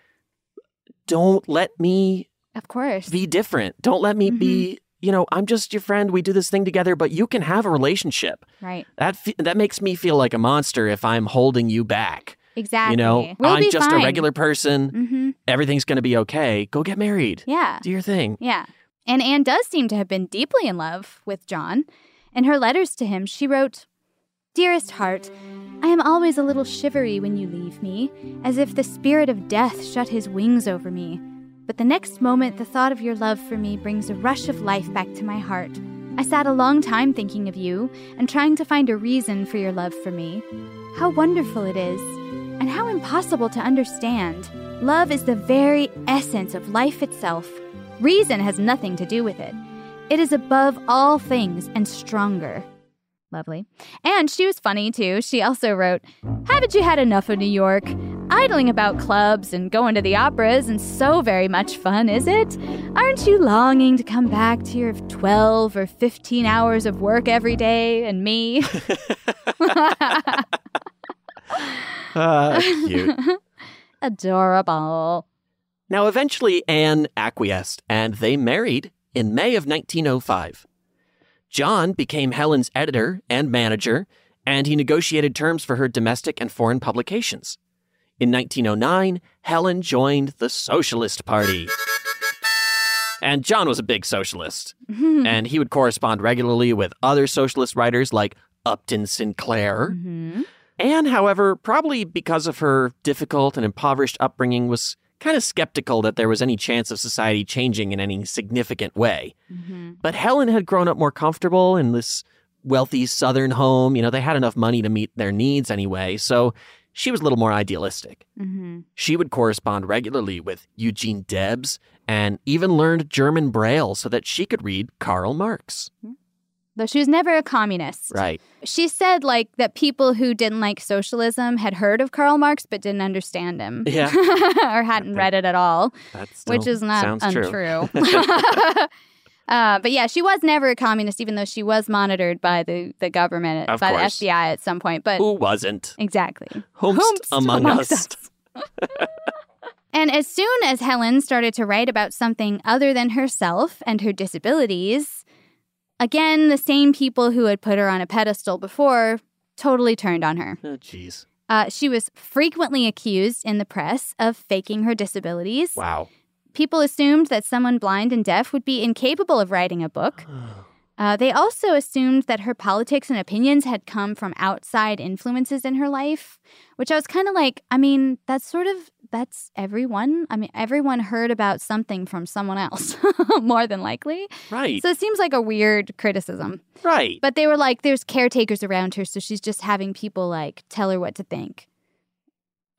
don't let me Of course. be different. Don't let me be, you know, I'm just your friend. We do this thing together, but you can have a relationship. Right. That fe- that makes me feel like a monster if I'm holding you back. Exactly. You know, We'll I'm just fine. a regular person. hmm Everything's going to be okay. Go get married. Yeah. Do your thing. Yeah. And Anne does seem to have been deeply in love with John. In her letters to him, she wrote, Dearest heart, I am always a little shivery when you leave me, as if the spirit of death shut his wings over me. But the next moment, the thought of your love for me brings a rush of life back to my heart. I sat a long time thinking of you and trying to find a reason for your love for me. How wonderful it is, and how impossible to understand. Love is the very essence of life itself. Reason has nothing to do with it. It is above all things and stronger. Lovely. And she was funny too. She also wrote, Haven't you had enough of New York? Idling about clubs and going to the operas isn't so very much fun, is it? Aren't you longing to come back to your 12 or 15 hours of work every day and me? (laughs) Ah, cute. (laughs) Adorable. Now, eventually, Anne acquiesced, and they married in May of 1905. John became Helen's editor and manager, and he negotiated terms for her domestic and foreign publications. In 1909, Helen joined the Socialist Party. And John was a big socialist, (laughs) and he would correspond regularly with other socialist writers like Upton Sinclair. Mm-hmm. Anne, however, probably because of her difficult and impoverished upbringing, was kind of skeptical that there was any chance of society changing in any significant way. But Helen had grown up more comfortable in this wealthy southern home. You know, they had enough money to meet their needs anyway, so she was a little more idealistic. Mm-hmm. She would correspond regularly with Eugene Debs and even learned German Braille so that she could read Karl Marx. Though she was never a communist. Right. She said like that people who didn't like socialism had heard of Karl Marx but didn't understand him. Yeah. (laughs) or hadn't read it at all. Which is not untrue. (laughs) (laughs) uh, but yeah, she was never a communist, even though she was monitored by the, the government, Of by course. the FBI at some point. But Who wasn't? exactly. Whomst Whomst among amongst us. And as soon as Helen started to write about something other than herself and her disabilities, again, the same people who had put her on a pedestal before totally turned on her. Oh, jeez. Uh, she was frequently accused in the press of faking her disabilities. Wow. People assumed that someone blind and deaf would be incapable of writing a book. (sighs) Uh, they also assumed that her politics and opinions had come from outside influences in her life, which I was kind of like, I mean, that's sort of that's everyone. I mean, everyone heard about something from someone else, (laughs) more than likely. Right. So it seems like a weird criticism. Right. But they were like, there's caretakers around her, so she's just having people like tell her what to think,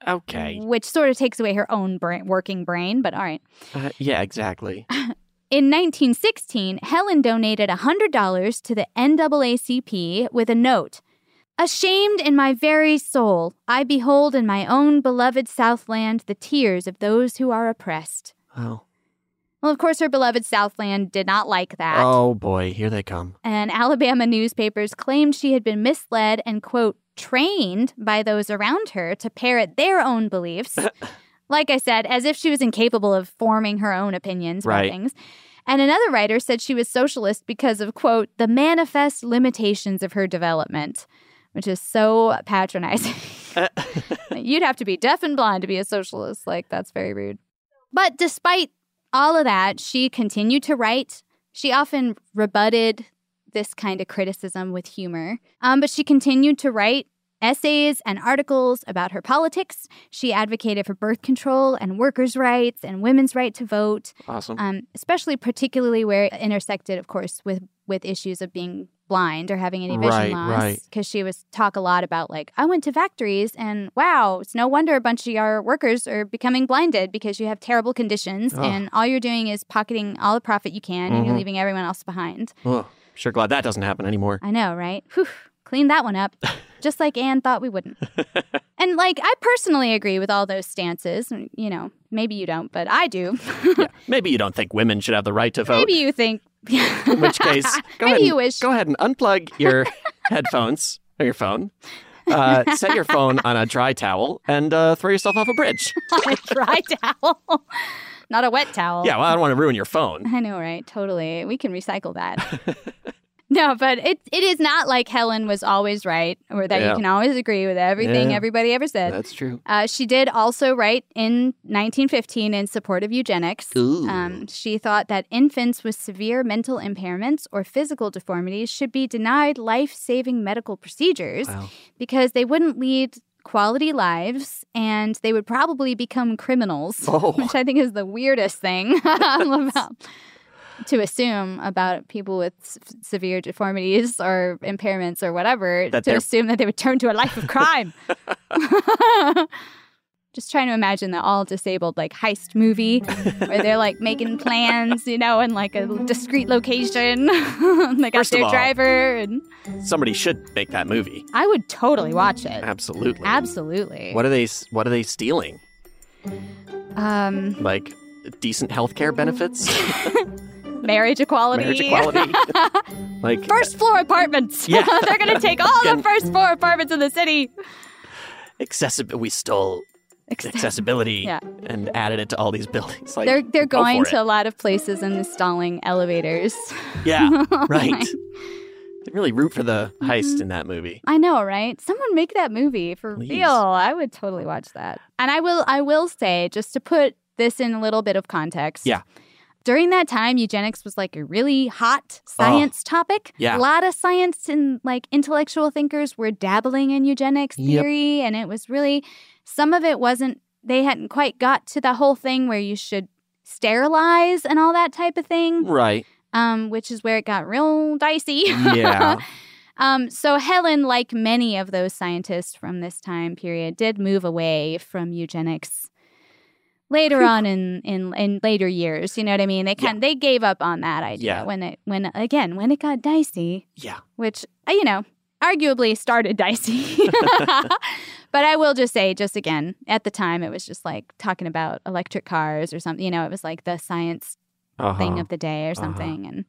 Okay. which sort of takes away her own brain, working brain. But all right. Uh, yeah, exactly. (laughs) In 1916, Helen donated $100 to the NAACP with a note Ashamed in my very soul, I behold in my own beloved Southland the tears of those who are oppressed. Oh. Well, of course, her beloved Southland did not like that. Oh boy, here they come. And Alabama newspapers claimed she had been misled and, quote, trained by those around her to parrot their own beliefs. (laughs) like I said, as if she was incapable of forming her own opinions about Right. things. And another writer said she was socialist because of, quote, the manifest limitations of her development, which is so patronizing. (laughs) You'd have to be deaf and blind to be a socialist. Like, that's very rude. But despite all of that, she continued to write. She often rebutted this kind of criticism with humor. Um, but she continued to write essays and articles about her politics. She advocated for birth control and workers' rights and women's right to vote, Awesome. um, especially particularly where it intersected, of course, with with issues of being blind or having any vision Right, loss. right. Because she was talk a lot about like, I went to factories and wow, it's no wonder a bunch of your workers are becoming blinded because you have terrible conditions and all you're doing is pocketing all the profit you can and you're Mhm. leaving everyone else behind. Oh, sure glad that doesn't happen anymore. I know, right? Whew, clean that one up. (laughs) Just like Anne thought we wouldn't. (laughs) and like, I personally agree with all those stances. You know, maybe you don't, but I do. yeah. (laughs) Maybe you don't think women should have the right to vote. maybe you think. In which case, go maybe ahead. you and, wish. Go ahead and unplug your headphones or your phone. Uh, set your phone on a dry towel and uh, throw yourself off a bridge. a dry towel, not a wet towel. Yeah, well, I don't want to ruin your phone. I know, right? Totally. We can recycle that. No, but it it is not like Helen was always right, or that Yeah. you can always agree with everything Yeah. everybody ever said. That's true. Uh, she did also write in 1915 in support of eugenics. Um, she thought that infants with severe mental impairments or physical deformities should be denied life saving medical procedures Wow. because they wouldn't lead quality lives and they would probably become criminals, Oh. which I think is the weirdest thing (laughs) (laughs) about. To assume about people with s- severe deformities or impairments or whatever, That to they're- assume that they would turn to a life of crime. (laughs) (laughs) Just trying to imagine the all disabled like heist movie where they're like making plans, you know, in like a discreet location. (laughs) they got First their all- driver, and Somebody should make that movie. I would totally watch it. Absolutely. Absolutely. What are they? What are they stealing? Um, Like decent health care benefits, (laughs) marriage equality. marriage equality. (laughs) like First floor apartments. Yeah. (laughs) They're going to take all the first floor apartments in the city. accessibility. We stole accessibility Yeah. and added it to all these buildings. Like they're they're go going to it. a lot of places and installing elevators. Yeah, right. They really root for the mm-hmm. heist in that movie. I know, right? Someone make that movie for Please. real. I would totally watch that. And I will I will say just to put this in a little bit of context. Yeah. During that time, eugenics was like a really hot science topic. yeah. A lot of science and like intellectual thinkers were dabbling in eugenics Yep. theory. And it was really, some of it wasn't, they hadn't quite got to the whole thing where you should sterilize and all that type of thing, Right. um, which is where it got real dicey. Yeah. (laughs) Um, so Helen, like many of those scientists from this time period, did move away from eugenics later on in, in in later years. You know what I mean? They kind they gave up on that idea Yeah. when it when again when it got dicey, Yeah. which uh, you know arguably started dicey. (laughs) but I will just say, just again, at the time it was just like talking about electric cars or something. You know, it was like the science Uh-huh. thing of the day or Uh-huh. something, and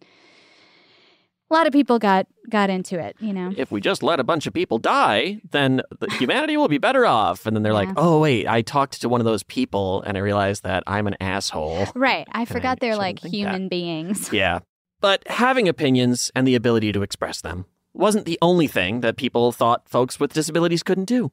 a lot of people got got into it. You know. If we just let a bunch of people die, then the humanity will be better off. And then they're like, "Oh wait, I talked to one of those people, and I realized that I'm an asshole." Right. I forgot they're like think that. human beings. (laughs) Yeah. But having opinions and the ability to express them wasn't the only thing that people thought folks with disabilities couldn't do.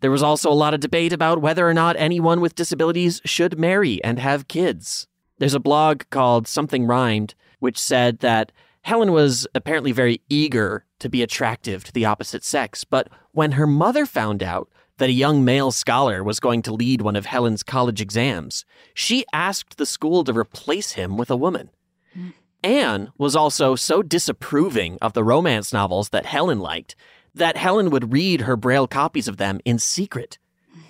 There was also a lot of debate about whether or not anyone with disabilities should marry and have kids. There's a blog called Something Rhymed, which said that Helen was apparently very eager to be attractive to the opposite sex, but when her mother found out that a young male scholar was going to lead one of Helen's college exams, she asked the school to replace him with a woman. Mm. Anne was also so disapproving of the romance novels that Helen liked that Helen would read her braille copies of them in secret. Mm.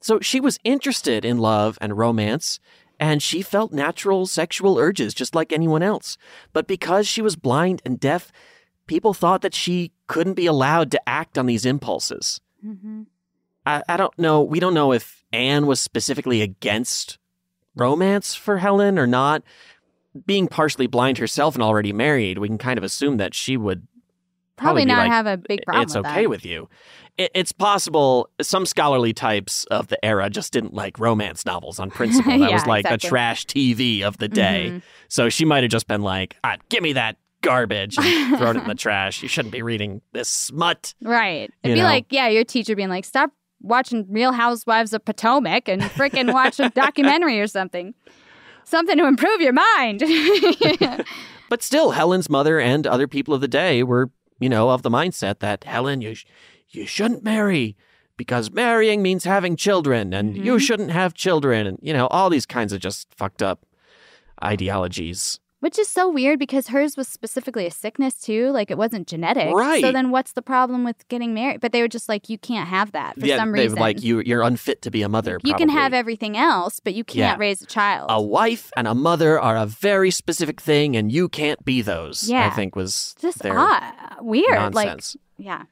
So she was interested in love and romance, and she felt natural sexual urges just like anyone else. But because she was blind and deaf, people thought that she couldn't be allowed to act on these impulses. Mm-hmm. I, I don't know. We don't know if Anne was specifically against romance for Helen or not. Being partially blind herself and already married, we can kind of assume that she would probably, be not like, have a big problem. It's with okay that. with you. It, it's possible some scholarly types of the era just didn't like romance novels on principle. (laughs) That Yeah, was like exactly. the trash TV of the day. Mhm. So she might have just been like, ah, "Give me that garbage," and (laughs) thrown it in the trash. You shouldn't be reading this smut. Right. It'd You be know? like, yeah, your teacher being like, stop watching Real Housewives of Potomac and freaking watch a documentary or something. Something to improve your mind. (laughs) But still, Helen's mother and other people of the day were, you know, of the mindset that Helen, you sh- you shouldn't marry because marrying means having children, and you Mm-hmm. shouldn't have children, and you know, all these kinds of just fucked up ideologies. Which is so weird because hers was specifically a sickness too. Like it wasn't genetic. Right. So then what's the problem with getting married? But they were just like, you can't have that for yeah, some reason. like you, you're unfit to be a mother. you can have everything else, but you can't Yeah. raise a child. a wife and a mother are a very specific thing, and you can't be those. Yeah. I think was just their odd. Weird. nonsense. Like, yeah.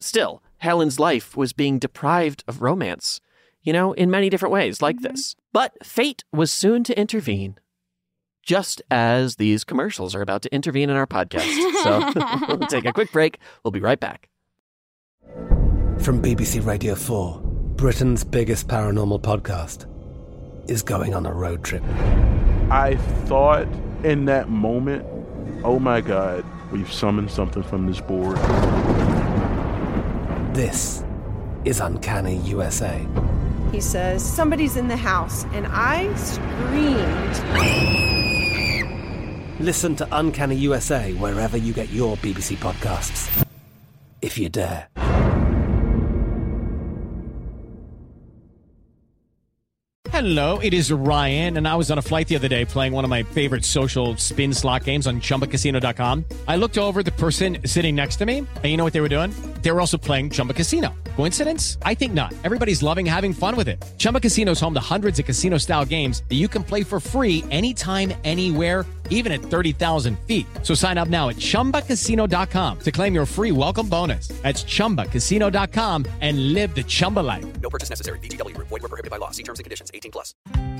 Still, Helen's life was being deprived of romance, you know, in many different ways, like Mm-hmm. this. But fate was soon to intervene, just as these commercials are about to intervene in our podcast. So (laughs) we'll take a quick break. We'll be right back. From BBC Radio 4, Britain's biggest paranormal podcast is going on a road trip. I thought in that moment, oh my God, we've summoned something from this board. This is Uncanny USA. He says, Somebody's in the house, and I screamed. Listen to Uncanny USA wherever you get your BBC podcasts, if you dare. Hello, it is Ryan, and I was on a flight the other day playing one of my favorite social spin slot games on chumbacasino.com. I looked over the person sitting next to me, and you know what they were doing? They were also playing Chumba Casino. Coincidence? I think not. Everybody's loving having fun with it. Chumba Casino is home to hundreds of casino style games that you can play for free anytime, anywhere even at 30,000 feet. So sign up now at ChumbaCasino.com to claim your free welcome bonus. That's ChumbaCasino.com and live the Chumba life. No purchase necessary. VGW Group. Void were prohibited by law. See terms and conditions. 18 plus.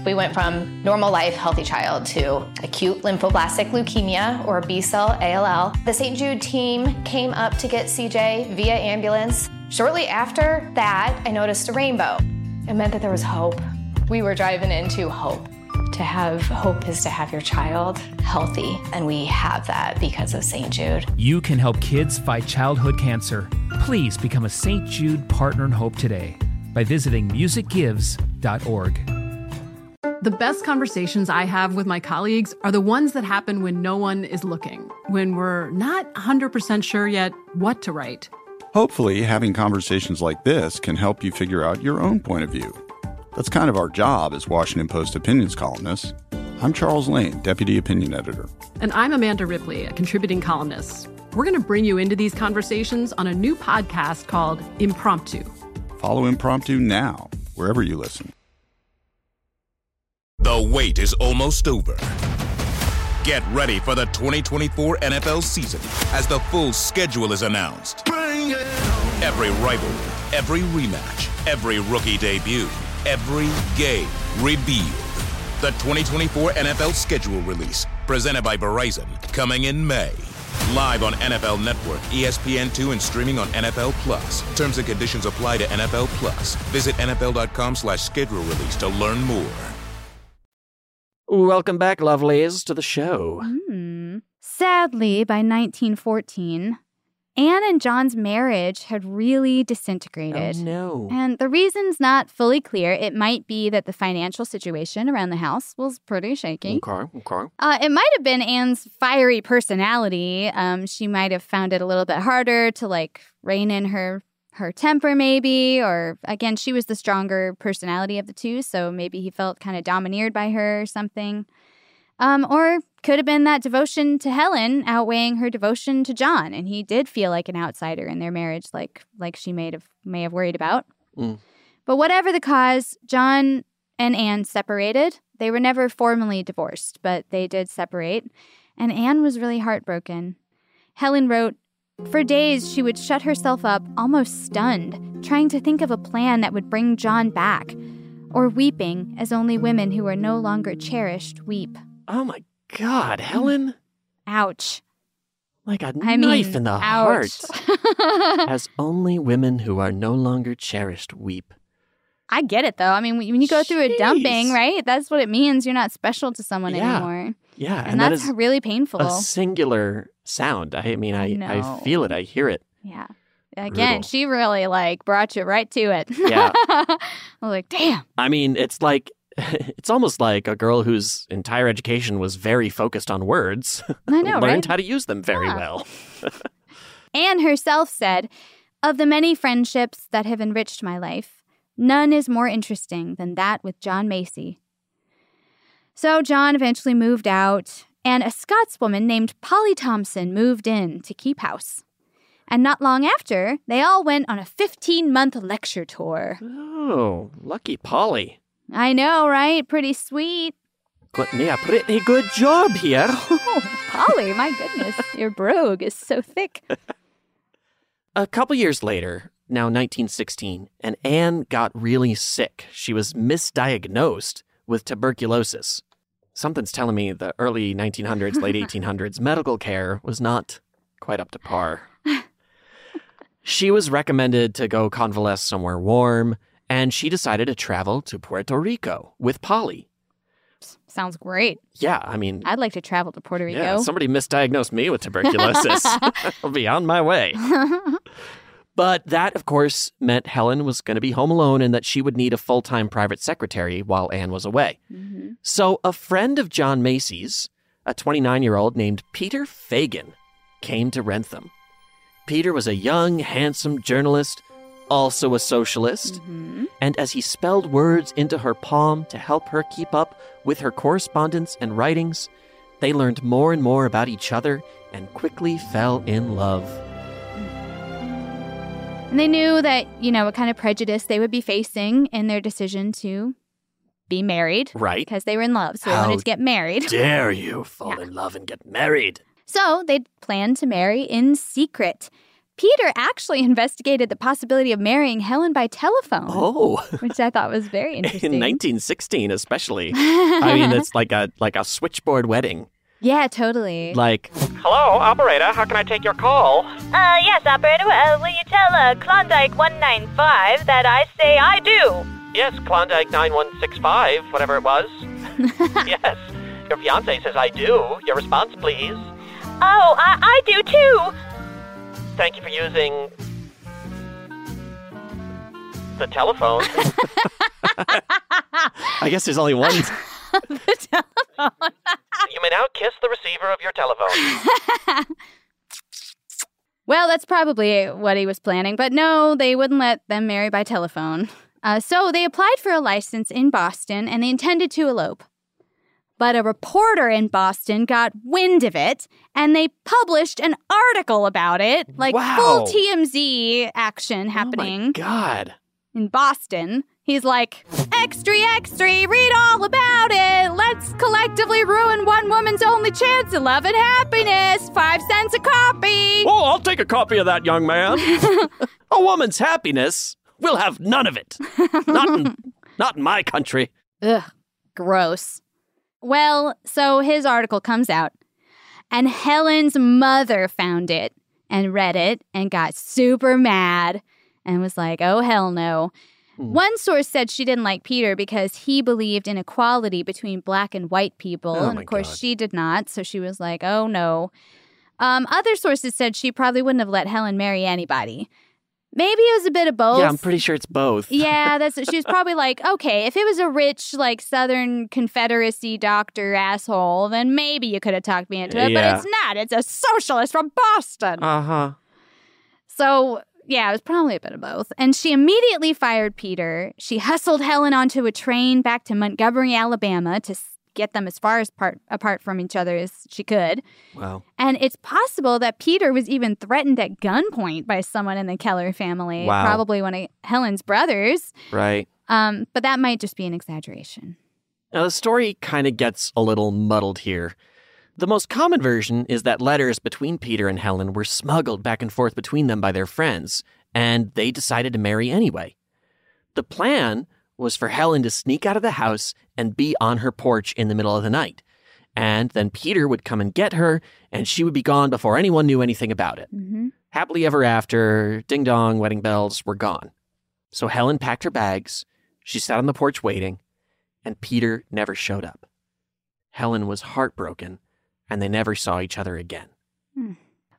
We went from normal life, healthy child to acute lymphoblastic leukemia or B cell ALL. The St. Jude team came up to get CJ via ambulance. Shortly after that, I noticed a rainbow. It meant that there was hope. We were driving into hope. To have hope is to have your child healthy, and we have that because of St. Jude. You can help kids fight childhood cancer. Please become a St. Jude Partner in Hope today by visiting musicgives.org. The best conversations I have with my colleagues are the ones that happen when no one is looking, when we're not 100% sure yet what to write. Hopefully, having conversations like this can help you figure out your own point of view. That's kind of our job as Washington Post opinions columnists. I'm Charles Lane, Deputy Opinion Editor. And I'm Amanda Ripley, a contributing columnist. We're going to bring you into these conversations on a new podcast called Impromptu. Follow Impromptu now, wherever you listen. The wait is almost over. Get ready for the 2024 NFL season as the full schedule is announced. Every rivalry, every rematch, every rookie debut, every game revealed. The 2024 NFL schedule release, presented by Verizon, coming in May. Live on NFL Network, E ESPN2, and streaming on NFL Plus. Terms and conditions apply to NFL Plus. Visit NFL.com slash schedule release to learn more. Welcome back, lovelies, to the show. Hmm. Sadly, by 1914, Anne and John's marriage had really disintegrated. Oh, no. And the reason's not fully clear. It might be that the financial situation around the house was pretty shaky. Okay, okay. Uh, it might have been Anne's fiery personality. Um, she might have found it a little bit harder to like rein in her her temper, maybe. Or again, she was the stronger personality of the two, so maybe he felt kind of domineered by her or something. Um, or could have been that devotion to Helen outweighing her devotion to John, and he did feel like an outsider in their marriage, like like she may have may have worried about. Mm. But whatever the cause, John and Anne separated. They were never formally divorced, but they did separate, and Anne was really heartbroken. Helen wrote, For days she would shut herself up, almost stunned, trying to think of a plan that would bring John back, or weeping as only women who are no longer cherished weep. Oh my God, mm. Helen. Ouch. Like a I knife mean, in the ouch. heart. (laughs) As only women who are no longer cherished weep. I get it though. I mean, when you go through a dumping, right? That's what it means. You're not special to someone Yeah. anymore. Yeah, And, and that that's really painful. A singular sound. I mean, I, I feel it. I hear it. yeah. Again, Brutal. she really like brought you right to it. Yeah. (laughs) I was like, damn. I mean, it's like (laughs) it's almost like a girl whose entire education was very focused on words (laughs) I (laughs) know, learned right? how to use them very Yeah. well. Anne herself said, Of the many friendships that have enriched my life, none is more interesting than that with John Macy. So John eventually moved out, and a Scotswoman named Polly Thompson moved in to keep house. And not long after, they all went on a 15 month lecture tour. Oh, lucky Polly. I know, right? Pretty sweet. Got me a pretty good job here. (laughs) Oh, Polly, my goodness, (laughs) your brogue is so thick. A couple years later, now 1916, and Anne got really sick. She was misdiagnosed with tuberculosis. Something's telling me the early 1900s, late (laughs) 1800s medical care was not quite up to par. She was recommended to go convalesce somewhere warm, and she decided to travel to Puerto Rico with Polly. Sounds great. Yeah, I mean, I'd like to travel to Puerto Rico. yeah, somebody misdiagnosed me with (laughs) tuberculosis. (laughs) I'll be on my way. (laughs) But that, of course, meant Helen was going to be home alone and that she would need a full time private secretary while Anne was away. Mm-hmm. So, a friend of John Macy's, a 29 year old named Peter Fagan, came to Wrentham. Peter was a young, handsome journalist, also a socialist, mm-hmm. and as he spelled words into her palm to help her keep up with her correspondence and writings, they learned more and more about each other and quickly fell in love. And they knew that, you know, what kind of prejudice they would be facing in their decision to be married. Right. Because they were in love. So they wanted to get married. (laughs) Dare you fall in love and get married? So they planned to marry in secret. Peter actually investigated the possibility of marrying Helen by telephone. Oh. Which I thought was very (laughs) interesting. In 1916, especially. (laughs) I mean, it's like a like a switchboard wedding. yeah, totally. Like, Hello, operator. How can I take your call? Uh, yes, operator. Uh, will you tell uh, Klondike 195 that I say I do? Yes, Klondike 9165, whatever it was. (laughs) yes. Your fiance says I do. Your response, please. Oh, I, I do too. Thank you for using the telephone. (laughs) I guess there's only one. (laughs) Telephone. You may now kiss the receiver of your telephone. (laughs) Well, that's probably what he was planning, but no, they wouldn't let them marry by telephone. Uh, so they applied for a license in Boston and they intended to elope. But a reporter in Boston got wind of it and they published an article about it, like Wow. full TMZ action oh happening Oh God. in Boston. He's like, extra, extra, read all about it. Let's collectively ruin one woman's only chance in love and happiness. Five cents a copy. Oh, I'll take a copy of that, young man. (laughs) a woman's happiness. We'll have none of it. Not in, (laughs) not in my country. Ugh, gross. Well, so his article comes out, and Helen's mother found it and read it and got super mad and was like, oh, hell no. One source said she didn't like Peter because he believed in equality between black and white people. Oh, and of course, God. she did not. So she was like, oh, no. Um, other sources said she probably wouldn't have let Helen marry anybody. Maybe it was a bit of both. Yeah, I'm pretty sure it's both. Yeah, (laughs) that's she was probably like, okay, if it was a rich like Southern Confederacy doctor asshole, then maybe you could have talked me into it. Yeah. But it's not. It's a socialist from Boston. Uh huh. so yeah, it was probably a bit of both. And she immediately fired Peter. She hustled Helen onto a train back to Montgomery, Alabama, to get them as far as part apart from each other as she could. Wow. And it's possible that Peter was even threatened at gunpoint by someone in the Keller family, Wow. probably one of Helen's brothers. Right. Um, but that might just be an exaggeration. Now, the story kind of gets a little muddled here. The most common version is that letters between Peter and Helen were smuggled back and forth between them by their friends, and they decided to marry anyway. The plan was for Helen to sneak out of the house and be on her porch in the middle of the night. And then Peter would come and get her, and she would be gone before anyone knew anything about it. Mm-hmm. Happily ever after, ding dong, wedding bells were gone. So Helen packed her bags. She sat on the porch waiting, and Peter never showed up. Helen was heartbroken, and they never saw each other again.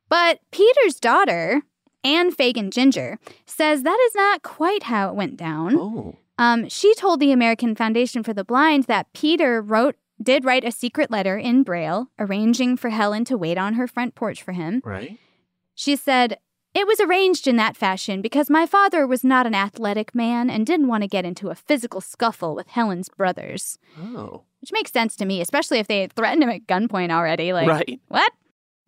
But Peter's daughter, Anne Fagan Ginger, says that is not quite how it went down. Oh. Um, she told the American Foundation for the Blind that Peter wrote did write a secret letter in Braille, arranging for Helen to wait on her front porch for him. Right? She said, It was arranged in that fashion because my father was not an athletic man and didn't want to get into a physical scuffle with Helen's brothers. Oh. Which makes sense to me, especially if they had threatened him at gunpoint already. Like, Right. what?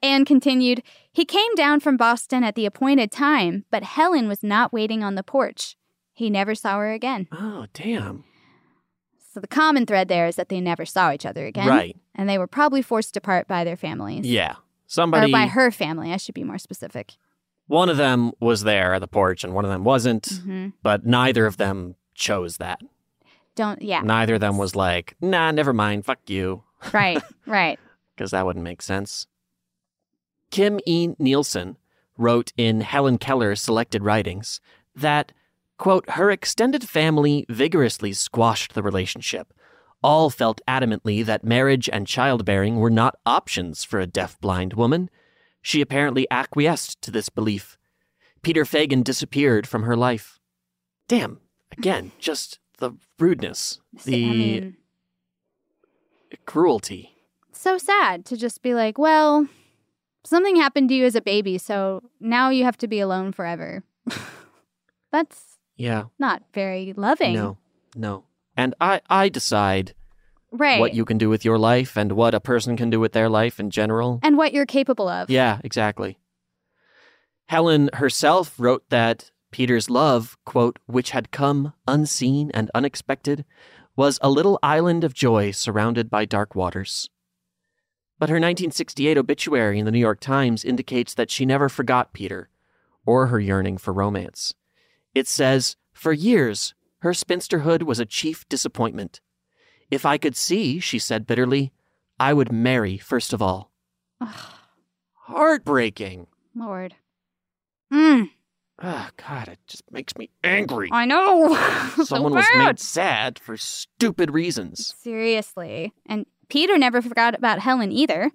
Anne continued, He came down from Boston at the appointed time, but Helen was not waiting on the porch. He never saw her again. Oh, damn. So the common thread there is that they never saw each other again. Right. And they were probably forced apart by their families. Yeah. Somebody, Or by her family, I should be more specific. one of them was there at the porch and one of them wasn't, Mhm. but neither of them chose that. Don't, yeah. Neither of them was like, nah, never mind, fuck you, Right, (laughs) right. because that wouldn't make sense. Kim E. Nielsen wrote in Helen Keller's selected writings that, quote, her extended family vigorously squashed the relationship. All felt adamantly that marriage and childbearing were not options for a deaf-blind woman. She apparently acquiesced to this belief. Peter Fagan disappeared from her life. Damn, again, (laughs) just the rudeness, the I mean, cruelty. so sad to just be like, well, something happened to you as a baby, so now you have to be alone forever. (laughs) That's Yeah. not very loving. No, no. And I, I decide Right. what you can do with your life and what a person can do with their life in general. and what you're capable of. Yeah, exactly. Helen herself wrote that Peter's love, quote, which had come unseen and unexpected, was a little island of joy surrounded by dark waters. But her 1968 obituary in the New York Times indicates that she never forgot Peter or her yearning for romance. It says, For years, her spinsterhood was a chief disappointment. If I could see, she said bitterly, I would marry first of all. Heartbreaking. Lord. Mm, Oh, God, it just makes me angry. I know. So (laughs) Someone was made sad for stupid reasons. Seriously. And Peter never forgot about Helen either.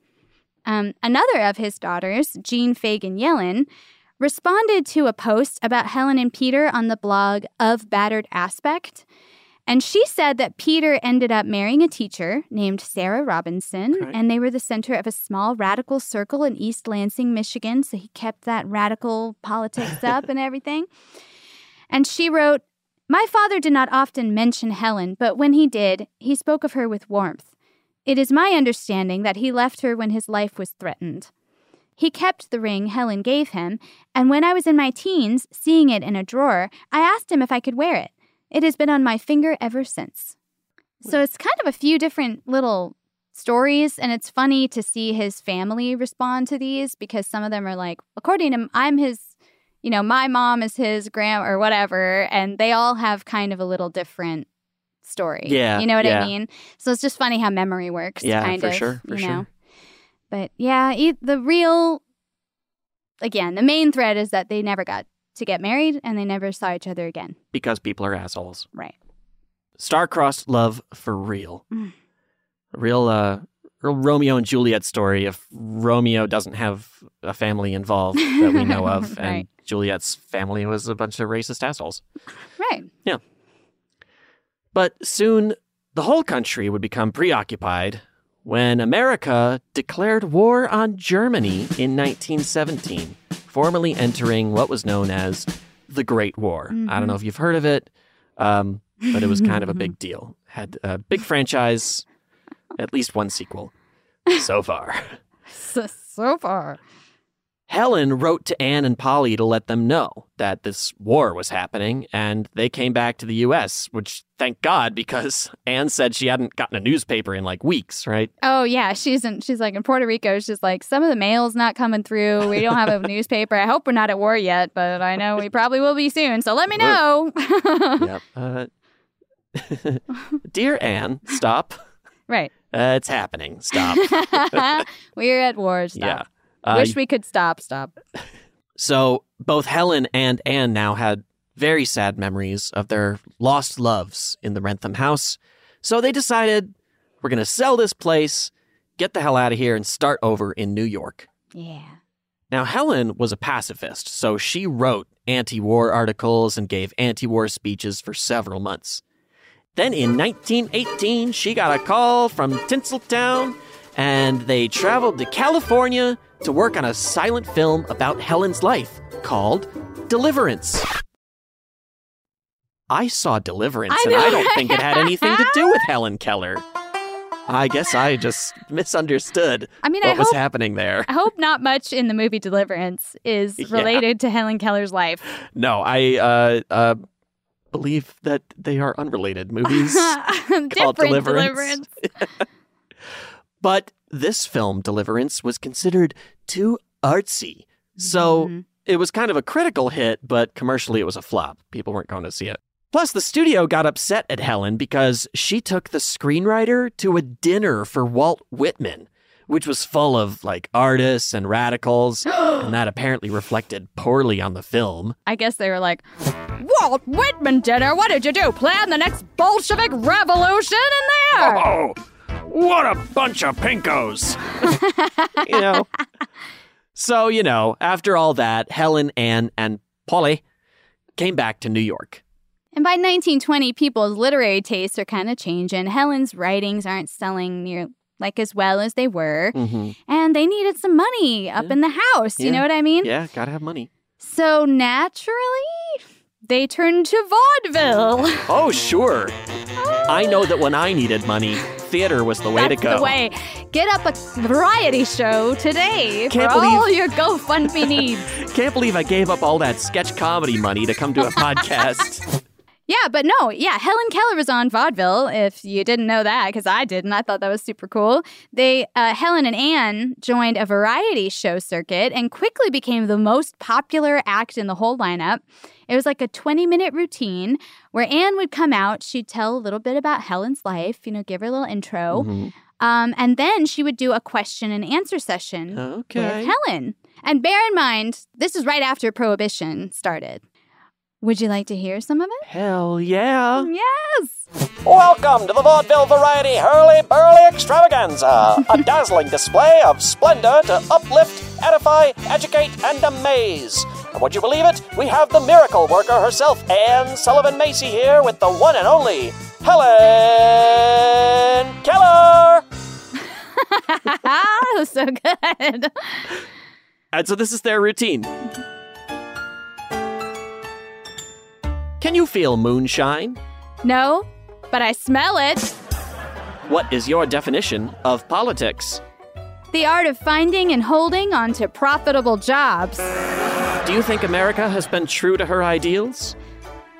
Um, another of his daughters, Jean Fagan Yellin, responded to a post about Helen and Peter on the blog of Battered Aspect. And she said that Peter ended up marrying a teacher named Sarah Robinson, and they were the center of a small radical circle in East Lansing, Michigan. So he kept that radical politics (laughs) up and everything. And she wrote, My father did not often mention Helen, but when he did, he spoke of her with warmth. It is my understanding that he left her when his life was threatened. He kept the ring Helen gave him, and when I was in my teens, seeing it in a drawer, I asked him if I could wear it. It has been on my finger ever since. So it's kind of a few different little stories, and it's funny to see his family respond to these because some of them are like, according to him, I'm his, you know, my mom is his grandma or whatever, and they all have kind of a little different story. Yeah, You know what yeah. I mean? So it's just funny how memory works, Yeah, kind for of. sure, for you sure. But yeah, the real, again, the main thread is that they never got to get married and they never saw each other again. Because people are assholes. Right. Star-crossed love for real. Mm. A real, uh, real Romeo and Juliet story if Romeo doesn't have a family involved that we know of, (laughs) and Juliet's family was a bunch of racist assholes. Right. Yeah. But soon, the whole country would become preoccupied when America declared war on Germany in 1917, formally entering what was known as the Great War. I don't know if you've heard of it, um, but it was kind of a big (laughs) deal. Had a big franchise, at least one sequel so far. (laughs) So, so far. Helen wrote to Anne and Polly to let them know that this war was happening, and they came back to the U.S., which thank God, because (laughs) Anne said she hadn't gotten a newspaper in like weeks, right? Oh yeah, she's in. She's like in Puerto Rico. She's like some of the mail's not coming through. We don't have a (laughs) newspaper. I hope we're not at war yet, but I know we probably will be soon. So let me know. yep. (laughs) Uh, Dear Anne, stop. Right. Uh, it's happening. Stop. We're at war. Stop. Yeah. Uh, Wish we could stop. Stop. (laughs) So both Helen and Anne now had very sad memories of their lost loves in the Wrentham house. So they decided we're going to sell this place, get the hell out of here, and start over in New York. Yeah. Now, Helen was a pacifist, so she wrote anti war articles and gave anti war speeches for several months. Then in 1918, she got a call from Tinseltown, and they traveled to California to work on a silent film about Helen's life called Deliverance. I saw Deliverance, I and I don't think it had anything to do with (laughs) Helen Keller. I guess I just misunderstood I mean, what I was happening there. I hope not much in the movie Deliverance is (laughs) Yeah. related to Helen Keller's life. No, I uh, uh, believe that they are unrelated movies (laughs) called Different Deliverance. But this film, Deliverance, was considered too artsy. So Mm-hmm. it was kind of a critical hit, but commercially it was a flop. People weren't going to see it. Plus, the studio got upset at Helen because she took the screenwriter to a dinner for Walt Whitman, which was full of like artists and radicals, (gasps) and that apparently reflected poorly on the film. I guess they were like, Walt Whitman dinner, what did you do? Plan the next Bolshevik revolution in there? Oh, what a bunch of pinkos! (laughs) you know. So, you know, after all that, Helen, Anne, and Polly came back to New York. And by 1920, people's literary tastes are kind of changing. Helen's writings aren't selling near like as well as they were, Mm-hmm. and they needed some money up in the house. You Yeah. know what I mean? Yeah, gotta have money. So naturally, they turned to vaudeville. Oh, sure. I know that when I needed money, theater was the way That's to go. the way. Get up a variety show today Can't for all believe- your GoFundMe (laughs) needs. Can't believe I gave up all that sketch comedy money to come to a podcast. (laughs) Yeah, but no, yeah, Helen Keller was on vaudeville. If you didn't know that, because I didn't, I thought that was super cool. They, uh, Helen and Anne, joined a variety show circuit and quickly became the most popular act in the whole lineup. It was like a 20 minute routine where Anne would come out. She'd tell a little bit about Helen's life, you know, give her a little intro. Mhm. Um, and then she would do a question and answer session Okay. with Helen. And bear in mind, this is right after Prohibition started. Would you like to hear some of it? Hell yeah. Yes. Welcome to the Vaudeville Variety Hurly Burly Extravaganza, a (laughs) dazzling display of splendor to uplift, edify, educate, and amaze. And would you believe it? We have the miracle worker herself, Anne Sullivan Macy, here with the one and only Helen Keller. (laughs) that was so good. And so this is their routine. Can you feel moonshine? No, but I smell it. What is your definition of politics? The art of finding and holding onto profitable jobs. Do you think America has been true to her ideals?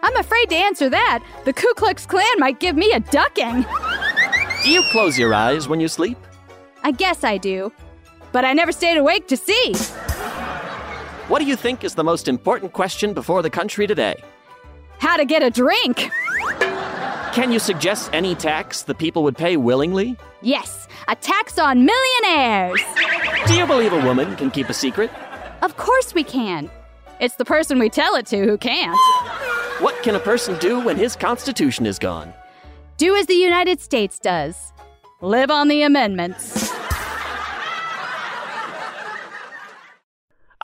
I'm afraid to answer that. The Ku Klux Klan might give me a ducking. Do you close your eyes when you sleep? I guess I do. But I never stayed awake to see. What do you think is the most important question before the country today? How to get a drink. Can you suggest any tax the people would pay willingly? Yes, a tax on millionaires. Do you believe a woman can keep a secret? Of course we can. It's the person we tell it to who can't. What can a person do when his constitution is gone? Do as the United States does live on the amendments.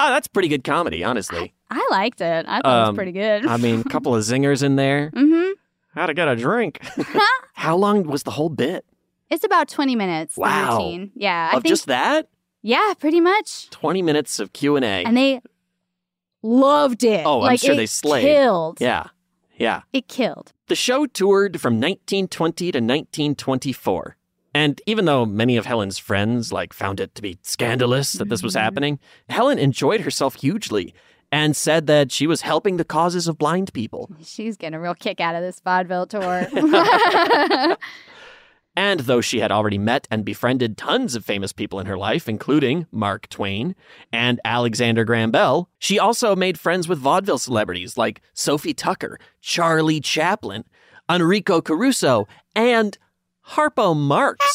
Ah, that's pretty good comedy, honestly. I liked it. I thought it was Um, pretty good. I mean, a couple of zingers in there. (laughs) mm-hmm. How to get a drink. (laughs) (laughs) How long was the whole bit? It's about 20 minutes. Wow. routine. Yeah. I think, just that? Yeah, pretty much. 20 minutes of Q&A. And they loved it. oh, I'm sure it they slayed. Killed. Yeah. Yeah. It killed. The show toured from 1920 to 1924. And even though many of Helen's friends like found it to be scandalous that this was Mm-hmm. happening, Helen enjoyed herself hugely and said that she was helping the causes of blind people. She's getting a real kick out of this vaudeville tour. (laughs) (laughs) And though she had already met and befriended tons of famous people in her life, including Mark Twain and Alexander Graham Bell, she also made friends with vaudeville celebrities like Sophie Tucker, Charlie Chaplin, Enrico Caruso, and Harpo Marx.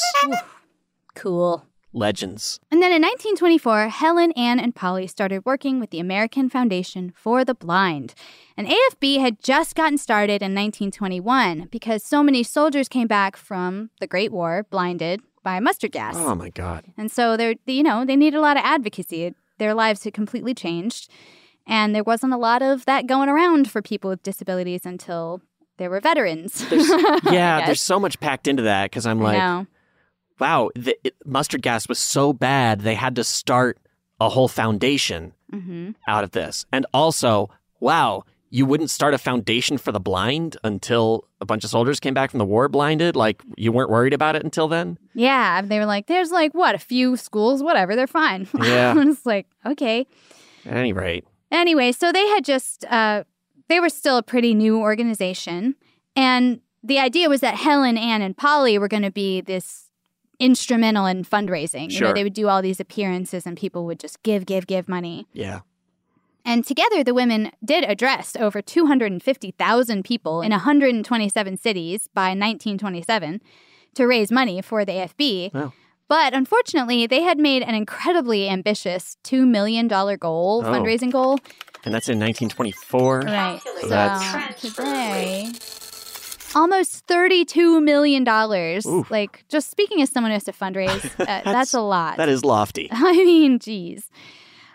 Cool. Legends. And then in 1924, Helen, Anne, and Polly started working with the American Foundation for the Blind. And AFB had just gotten started in 1921 because so many soldiers came back from the Great War blinded by mustard gas. Oh my God. And so they're, you know, they needed a lot of advocacy. Their lives had completely changed. And there wasn't a lot of that going around for people with disabilities until there were veterans. There's, (laughs) yeah, there's so much packed into that because I'm like. Wow, the, it, mustard gas was so bad they had to start a whole foundation hmm out of this. And also, wow, you wouldn't start a foundation for the blind until a bunch of soldiers came back from the war blinded? Like, you weren't worried about it until then? Yeah, they were like, "There's like what a few schools, whatever, they're fine." (laughs) Yeah. I was like, "Okay." At any rate, Anyway, so they had just uh, they were still a pretty new organization, and the idea was that Helen, Anne, and Polly were going to be this instrumental in fundraising. You know, they would do all these appearances, and people would just give, give, give money. yeah. And together, the women did address over 250,000 people in 127 cities by 1927 to raise money for the AFB. Wow. But unfortunately, they had made an incredibly ambitious $2 million goal, Oh. fundraising goal. And that's in 1924. Right. So So that's today, almost $32 million. Like, just speaking as someone who has to fundraise, (laughs) uh, that's, a lot. that is lofty. (laughs) I mean, geez.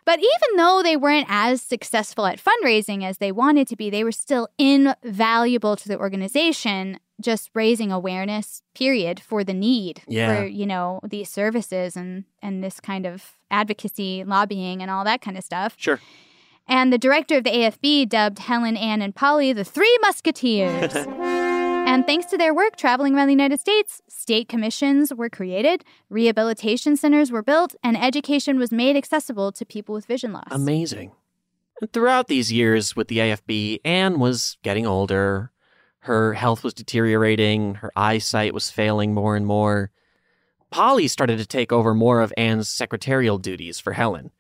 But even though they weren't as successful at fundraising as they wanted to be, they were still invaluable to the organization, just raising awareness, period, for the need Yeah. for, you know, these services and, and this kind of advocacy, lobbying, and all that kind of stuff. Sure. And the director of the AFB dubbed Helen, Anne, and Polly the Three Musketeers. (laughs) and thanks to their work traveling around the United States, state commissions were created, rehabilitation centers were built, and education was made accessible to people with vision loss. Amazing. And throughout these years with the AFB, Anne was getting older. Her health was deteriorating. Her eyesight was failing more and more. Polly started to take over more of Anne's secretarial duties for Helen.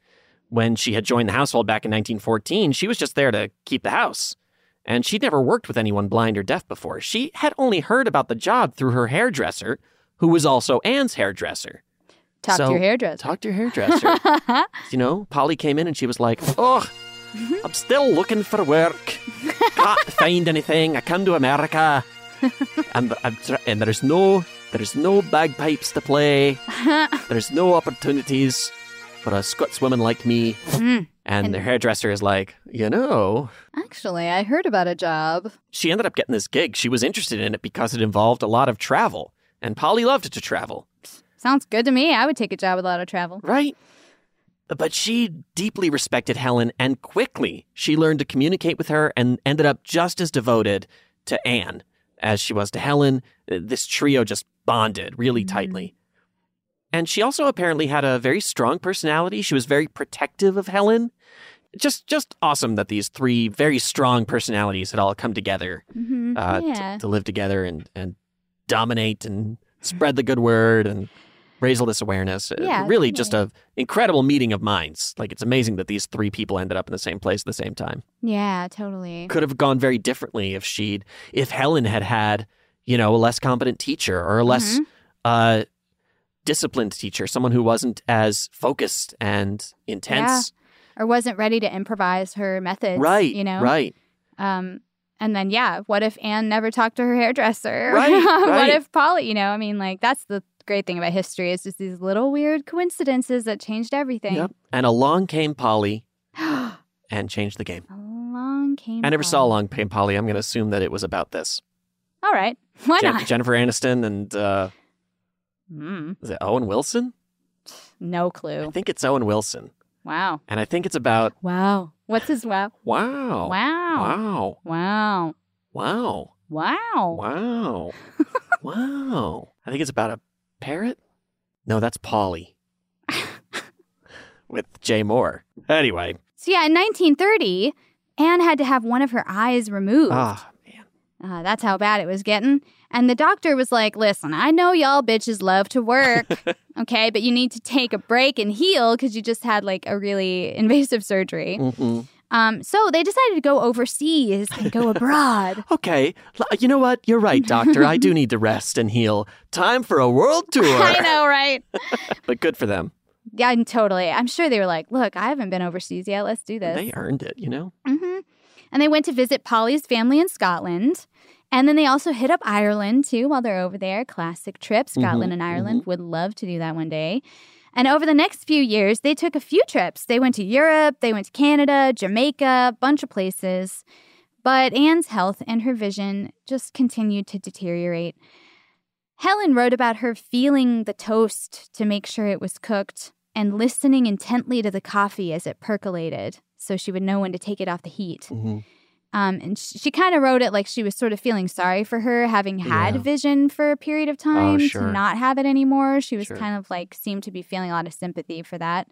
When she had joined the household back in 1914, she was just there to keep the house. And she'd never worked with anyone blind or deaf before. She had only heard about the job through her hairdresser, who was also Anne's hairdresser. Talk to your hairdresser. Talk to your hairdresser. (laughs) you know, Polly came in and she was like, "Oh, (laughs) I'm still looking for work. Can't find anything. I come to America, and and there's no there's no bagpipes to play. (laughs) There's no opportunities for a Scotswoman like me." Mm. And, the hairdresser is like, "You know." Actually, I heard about a job. She ended up getting this gig. She was interested in it because it involved a lot of travel, and Polly loved to travel. Sounds good to me. I would take a job with a lot of travel. Right. But she deeply respected Helen, and quickly she learned to communicate with her and ended up just as devoted to Anne as she was to Helen. This trio just bonded really mm-hmm. tightly. And she also apparently had a very strong personality. She was very protective of Helen. Just, just awesome that these three very strong personalities had all come together Mhm. uh, Yeah. to live together and, and dominate and spread the good word and raise all this awareness. Uh, Yeah, really just a incredible meeting of minds. Like it's amazing that these three people ended up in the same place at the same time. Yeah, totally. Could have gone very differently if she'd if Helen had had, you know, a less competent teacher or a less Mhm. uh disciplined teacher, someone who wasn't as focused and intense. Or wasn't ready to improvise her methods. Right. You know? Right. Um, and then, yeah, what if Anne never talked to her hairdresser? Right, (laughs) right. what if Polly, you know, I mean, like, that's the great thing about history is just these little weird coincidences that changed everything. Yep. And along came Polly (gasps) and changed the game. Along came. I never saw Polly. Along Came Polly. I'm going to assume that it was about this. All right. (laughs) Why Jen- not? Jennifer Aniston and uh, Mm, is it Owen Wilson? no clue. I think it's Owen Wilson, Wow. and I think it's about Wow. What's his wow? wow, Wow. wow, Wow. wow, Wow. wow, (laughs) wow. I think it's about a parrot. No, that's Paulie (laughs) with Jay Mohr. Anyway, So, yeah, in 1930, Anne had to have one of her eyes removed. ah, Uh, that's how bad it was getting. And the doctor was like, listen, I know y'all bitches love to work, (laughs) okay, but you need to take a break and heal because you just had like a really invasive surgery. mhm. Um, so they decided to go overseas and go abroad. (laughs) Okay, you know what? You're right, doctor. I do (laughs) need to rest and heal. Time for a world tour. I know, right? But good for them. yeah, totally. I'm sure they were like, look, I haven't been overseas yet. Let's do this. They earned it, you know? hmm And they went to visit Polly's family in Scotland. And then they also hit up Ireland too while they're over there. Classic trip. Scotland Mhm, and Ireland would love to do that one day. And over the next few years, they took a few trips. They went to Europe, they went to Canada, Jamaica, a bunch of places. But Anne's health and her vision just continued to deteriorate. Helen wrote about her feeling the toast to make sure it was cooked and listening intently to the coffee as it percolated so she would know when to take it off the heat. Mhm. Um, and sh- she kind of wrote it like she was sort of feeling sorry for her having had Yeah. vision for a period of time sure. to not have it anymore. She was Sure. kind of like seemed to be feeling a lot of sympathy for that.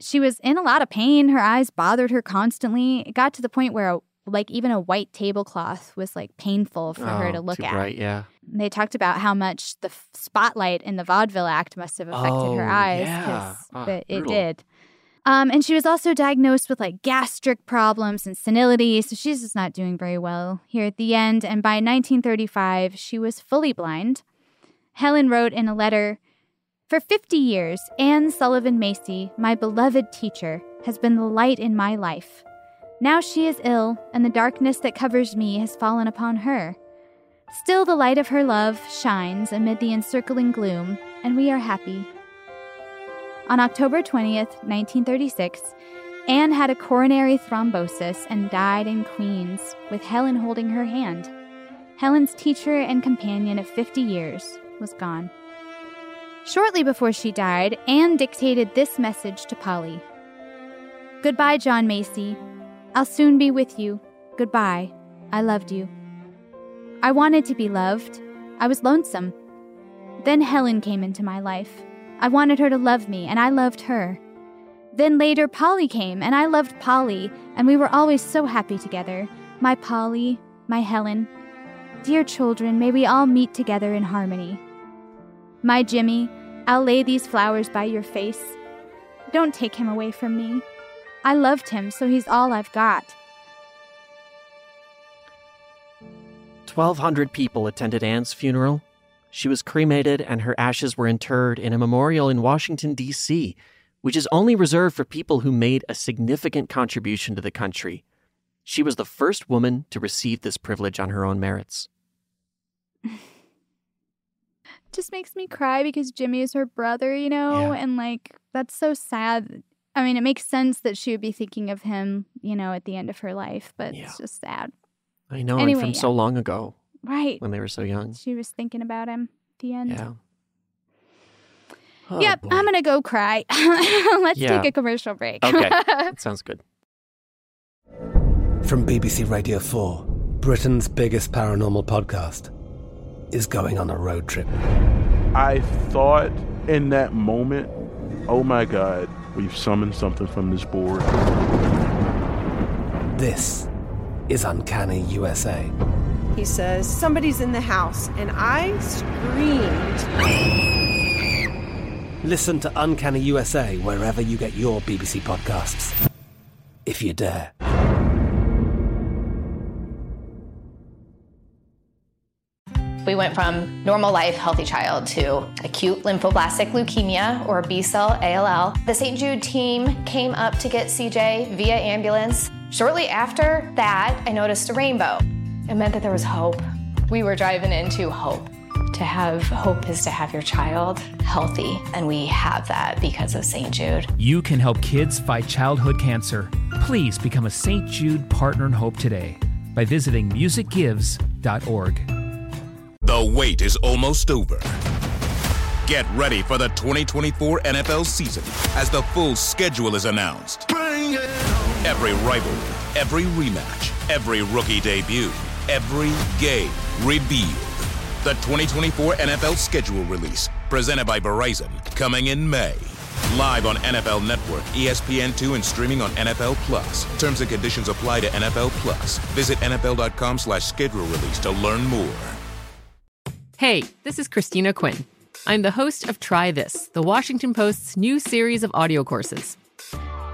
She was in a lot of pain. Her eyes bothered her constantly. It got to the point where, like, even a white tablecloth was like painful for her Oh, to look too at. bright, yeah. They talked about how much the f- spotlight in the vaudeville act must have affected her Oh, eyes yeah. Ah, the- it brutal. did. Um, and she was also diagnosed with like gastric problems and senility, so she's just not doing very well here at the end. And by 1935, she was fully blind. Helen wrote in a letter For 50 years, Anne Sullivan Macy, my beloved teacher, has been the light in my life. Now she is ill, and the darkness that covers me has fallen upon her. Still, the light of her love shines amid the encircling gloom, and we are happy. On October 20th, 1936, Anne had a coronary thrombosis and died in Queens, with Helen holding her hand. Helen's teacher and companion of 50 years was gone. Shortly before she died, Anne dictated this message to Polly Goodbye, John Macy. I'll soon be with you. Goodbye. I loved you. I wanted to be loved. I was lonesome. Then Helen came into my life. I wanted her to love me, and I loved her. Then later, Polly came, and I loved Polly, and we were always so happy together. My Polly, my Helen. Dear children, may we all meet together in harmony. My Jimmy, I'll lay these flowers by your face. Don't take him away from me. I loved him, so he's all I've got. 1,200 people attended Anne's funeral. She was cremated, and her ashes were interred in a memorial in Washington, D.C., which is only reserved for people who made a significant contribution to the country. She was the first woman to receive this privilege on her own merits. (sighs) just makes me cry because Jimmy is her brother, you know, and like that's so sad. I mean, it makes sense that she would be thinking of him, you know, at the end of her life, but it's just sad. I know, Anyway, and from so long ago Right. when they were so young. She was thinking about him at the end. Yeah. Oh, yep, boy. I'm going to go cry. (laughs) Let's Yeah. take a commercial break. (laughs) Okay, that sounds good. From BBC Radio 4, Britain's biggest paranormal podcast is going on a road trip. I thought in that moment, oh my God, we've summoned something from this board. This is Uncanny USA. He says, Somebody's in the house. And I screamed. Listen to Uncanny USA wherever you get your BBC podcasts, if you dare. We went from normal life, healthy child to acute lymphoblastic leukemia or B cell ALL. The St. Jude team came up to get CJ via ambulance. Shortly after that, I noticed a rainbow. It meant that there was hope. We were driving into hope. To have hope is to have your child healthy, and we have that because of St. Jude. You can help kids fight childhood cancer. Please become a St. Jude Partner in Hope today by visiting musicgives.org. The wait is almost over. Get ready for the 2024 NFL season as the full schedule is announced. Every rivalry, every rematch, every rookie debut, every game revealed. The 2024 NFL schedule release, presented by Verizon, coming in May. Live on NFL Network, E ESPN2, and streaming on NFL Plus. Terms and conditions apply to NFL Plus. Visit NFL.com slash schedule release to learn more. Hey, this is Christina Quinn. I'm the host of Try This, the Washington Post's new series of audio courses.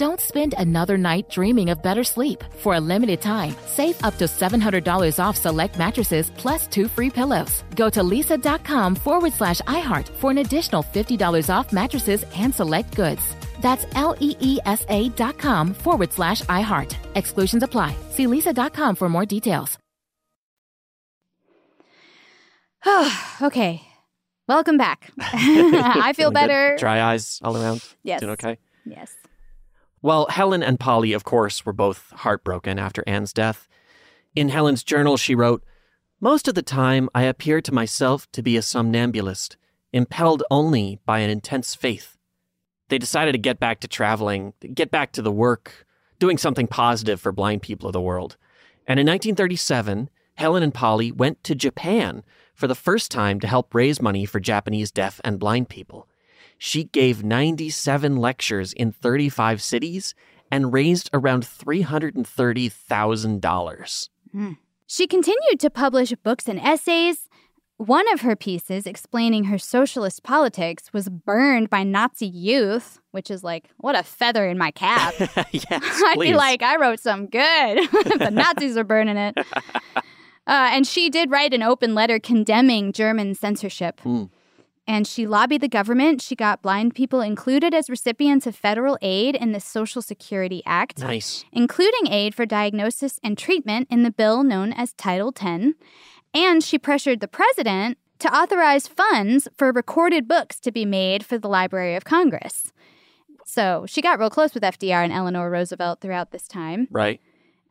Don't spend another night dreaming of better sleep. For a limited time, save up to $700 off select mattresses plus two free pillows. Go to leesa.com forward slash iHeart for an additional $50 off mattresses and select goods. That's L E E S A dot com forward slash iHeart. Exclusions apply. See leesa.com for more details. (sighs) okay. Welcome back. (laughs) (laughs) I feel Feeling good? better. Dry eyes all around. Yes. Doing okay? Yes. Well, Helen and Polly, of course, were both heartbroken after Anne's death. In Helen's journal, she wrote, Most of the time, I appear to myself to be a somnambulist, impelled only by an intense faith. They decided to get back to traveling, get back to the work, doing something positive for blind people of the world. And in 1937, Helen and Polly went to Japan for the first time to help raise money for Japanese deaf and blind people. She gave 97 lectures in 35 cities and raised around $330,000. Hmm. She continued to publish books and essays. One of her pieces explaining her socialist politics was burned by Nazi youth, which is like, what a feather in my cap. (laughs) yes, (laughs) I'd be like, I wrote something good. (laughs) the Nazis are burning it. Uh, and she did write an open letter condemning German censorship. Hmm. And she lobbied the government. She got blind people included as recipients of federal aid in the Social Security Act, Nice. including aid for diagnosis and treatment in the bill known as Title 10. And she pressured the president to authorize funds for recorded books to be made for the Library of Congress. So she got real close with FDR and Eleanor Roosevelt throughout this time. Right.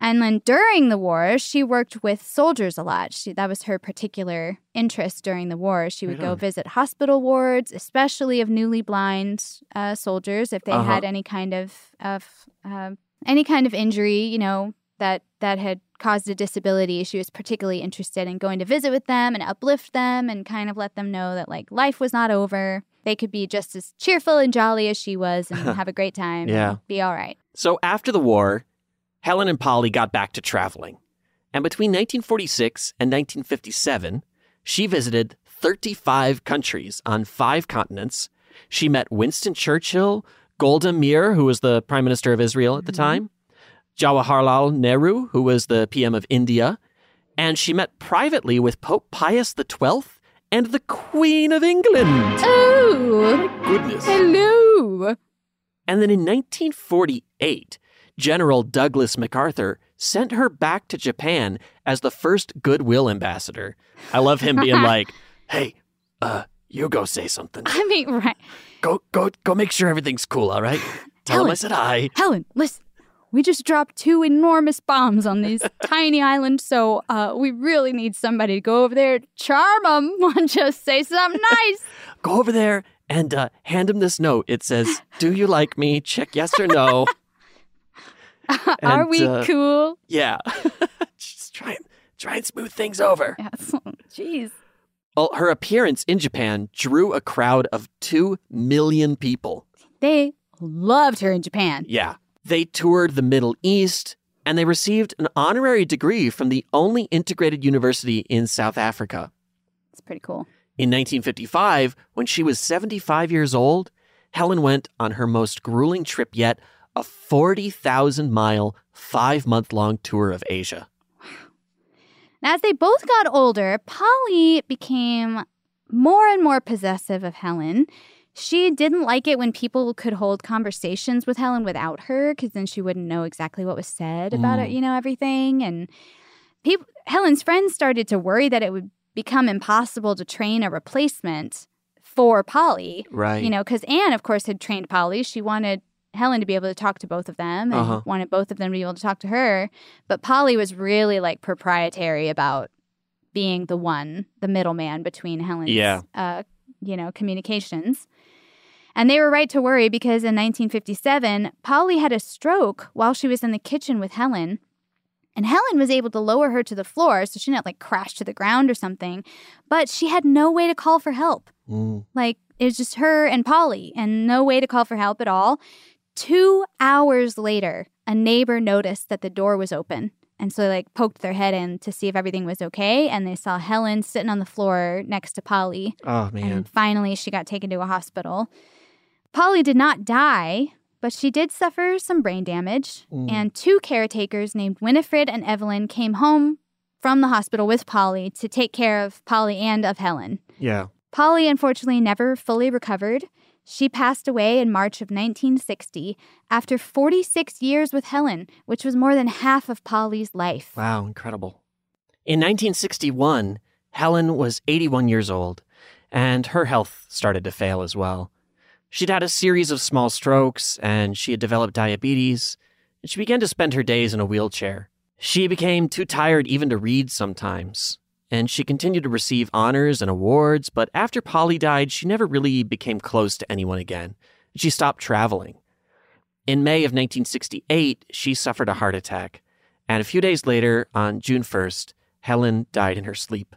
And then during the war, she worked with soldiers a lot. She, that was her particular interest during the war. She would Right go visit hospital wards, especially of newly blind uh, soldiers, if they Uh-huh. had any kind of of uh, any kind of injury, you know, that that had caused a disability. She was particularly interested in going to visit with them and uplift them and kind of let them know that like life was not over. They could be just as cheerful and jolly as she was and (laughs) have a great time. and Yeah. be all right. So after the war, Helen and Polly got back to traveling. And between 1946 and 1957, she visited 35 countries on five continents. She met Winston Churchill, Golda Meir, who was the Prime Minister of Israel at the mm-hmm. time, Jawaharlal Nehru, who was the PM of India, and she met privately with Pope Pius XII and the Queen of England. Oh, my goodness. Hello. And then in 1948, General Douglas MacArthur sent her back to Japan as the first goodwill ambassador. I love him being (laughs) like, "Hey, uh, you go say something. I mean, right. Go, go, go. Make sure everything's cool. All right. (sighs) Tell him I said hi. Helen, listen. We just dropped two enormous bombs on these (laughs) tiny islands, so uh, we really need somebody to go over there, charm them, (laughs) and just say something nice. Go over there and uh, hand him this note. It says, "Do you like me? Check yes or no." (laughs) Are we uh, cool? Yeah. (laughs) Just try and try and smooth things over. Yes. (laughs) Jeez. Well, her appearance in Japan drew a crowd of two million people. They loved her in Japan. Yeah. They toured the Middle East and they received an honorary degree from the only integrated university in South Africa. It's pretty cool. In 1955, when she was 75 years old, Helen went on her most grueling trip yet a 40,000 mile, five month long tour of Asia. Now, as they both got older, Polly became more and more possessive of Helen. She didn't like it when people could hold conversations with Helen without her because then she wouldn't know exactly what was said about it, Mm. you know, everything. And people, Helen's friends started to worry that it would become impossible to train a replacement for Polly. Right. You know, because Anne, of course, had trained Polly. She wanted Helen to be able to talk to both of them and Uh-huh. wanted both of them to be able to talk to her. But Polly was really like proprietary about being the one, the middleman between Helen's, Yeah. uh, you know, communications. And they were right to worry because in 1957, Polly had a stroke while she was in the kitchen with Helen. And Helen was able to lower her to the floor so she didn't like crash to the ground or something. But she had no way to call for help. Mm. Like it was just her and Polly and no way to call for help at all. Two hours later, a neighbor noticed that the door was open. And so they like poked their head in to see if everything was okay. And they saw Helen sitting on the floor next to Polly. Oh, man. And finally, she got taken to a hospital. Polly did not die, but she did suffer some brain damage. Mm. And two caretakers named Winifred and Evelyn came home from the hospital with Polly to take care of Polly and of Helen. Yeah. Polly unfortunately never fully recovered. She passed away in March of 1960 after 46 years with Helen, which was more than half of Polly's life. Wow, incredible. In 1961, Helen was 81 years old, and her health started to fail as well. She'd had a series of small strokes, and she had developed diabetes, and she began to spend her days in a wheelchair. She became too tired even to read sometimes, and she continued to receive honors and awards, but after Polly died, she never really became close to anyone again. She stopped traveling. In May of 1968, she suffered a heart attack, and a few days later, on June 1st, Helen died in her sleep.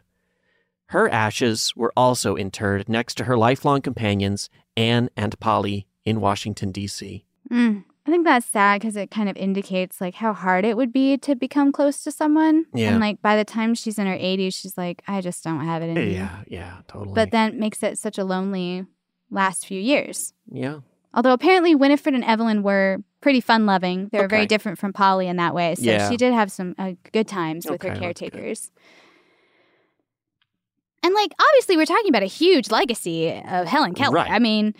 Her ashes were also interred next to her lifelong companions, Anne and Polly, in Washington, D.C. Mm, I think that's sad because it kind of indicates like how hard it would be to become close to someone. Yeah. And like by the time she's in her 80s, she's like, I just don't have it in me. Yeah, yeah, totally. But then it makes it such a lonely last few years. yeah. Although apparently Winifred and Evelyn were pretty fun loving. They were very different from Polly in that way. So Yeah. she did have some uh, good times with Okay, her caretakers. And like obviously we're talking about a huge legacy of Helen Keller. Right. I mean,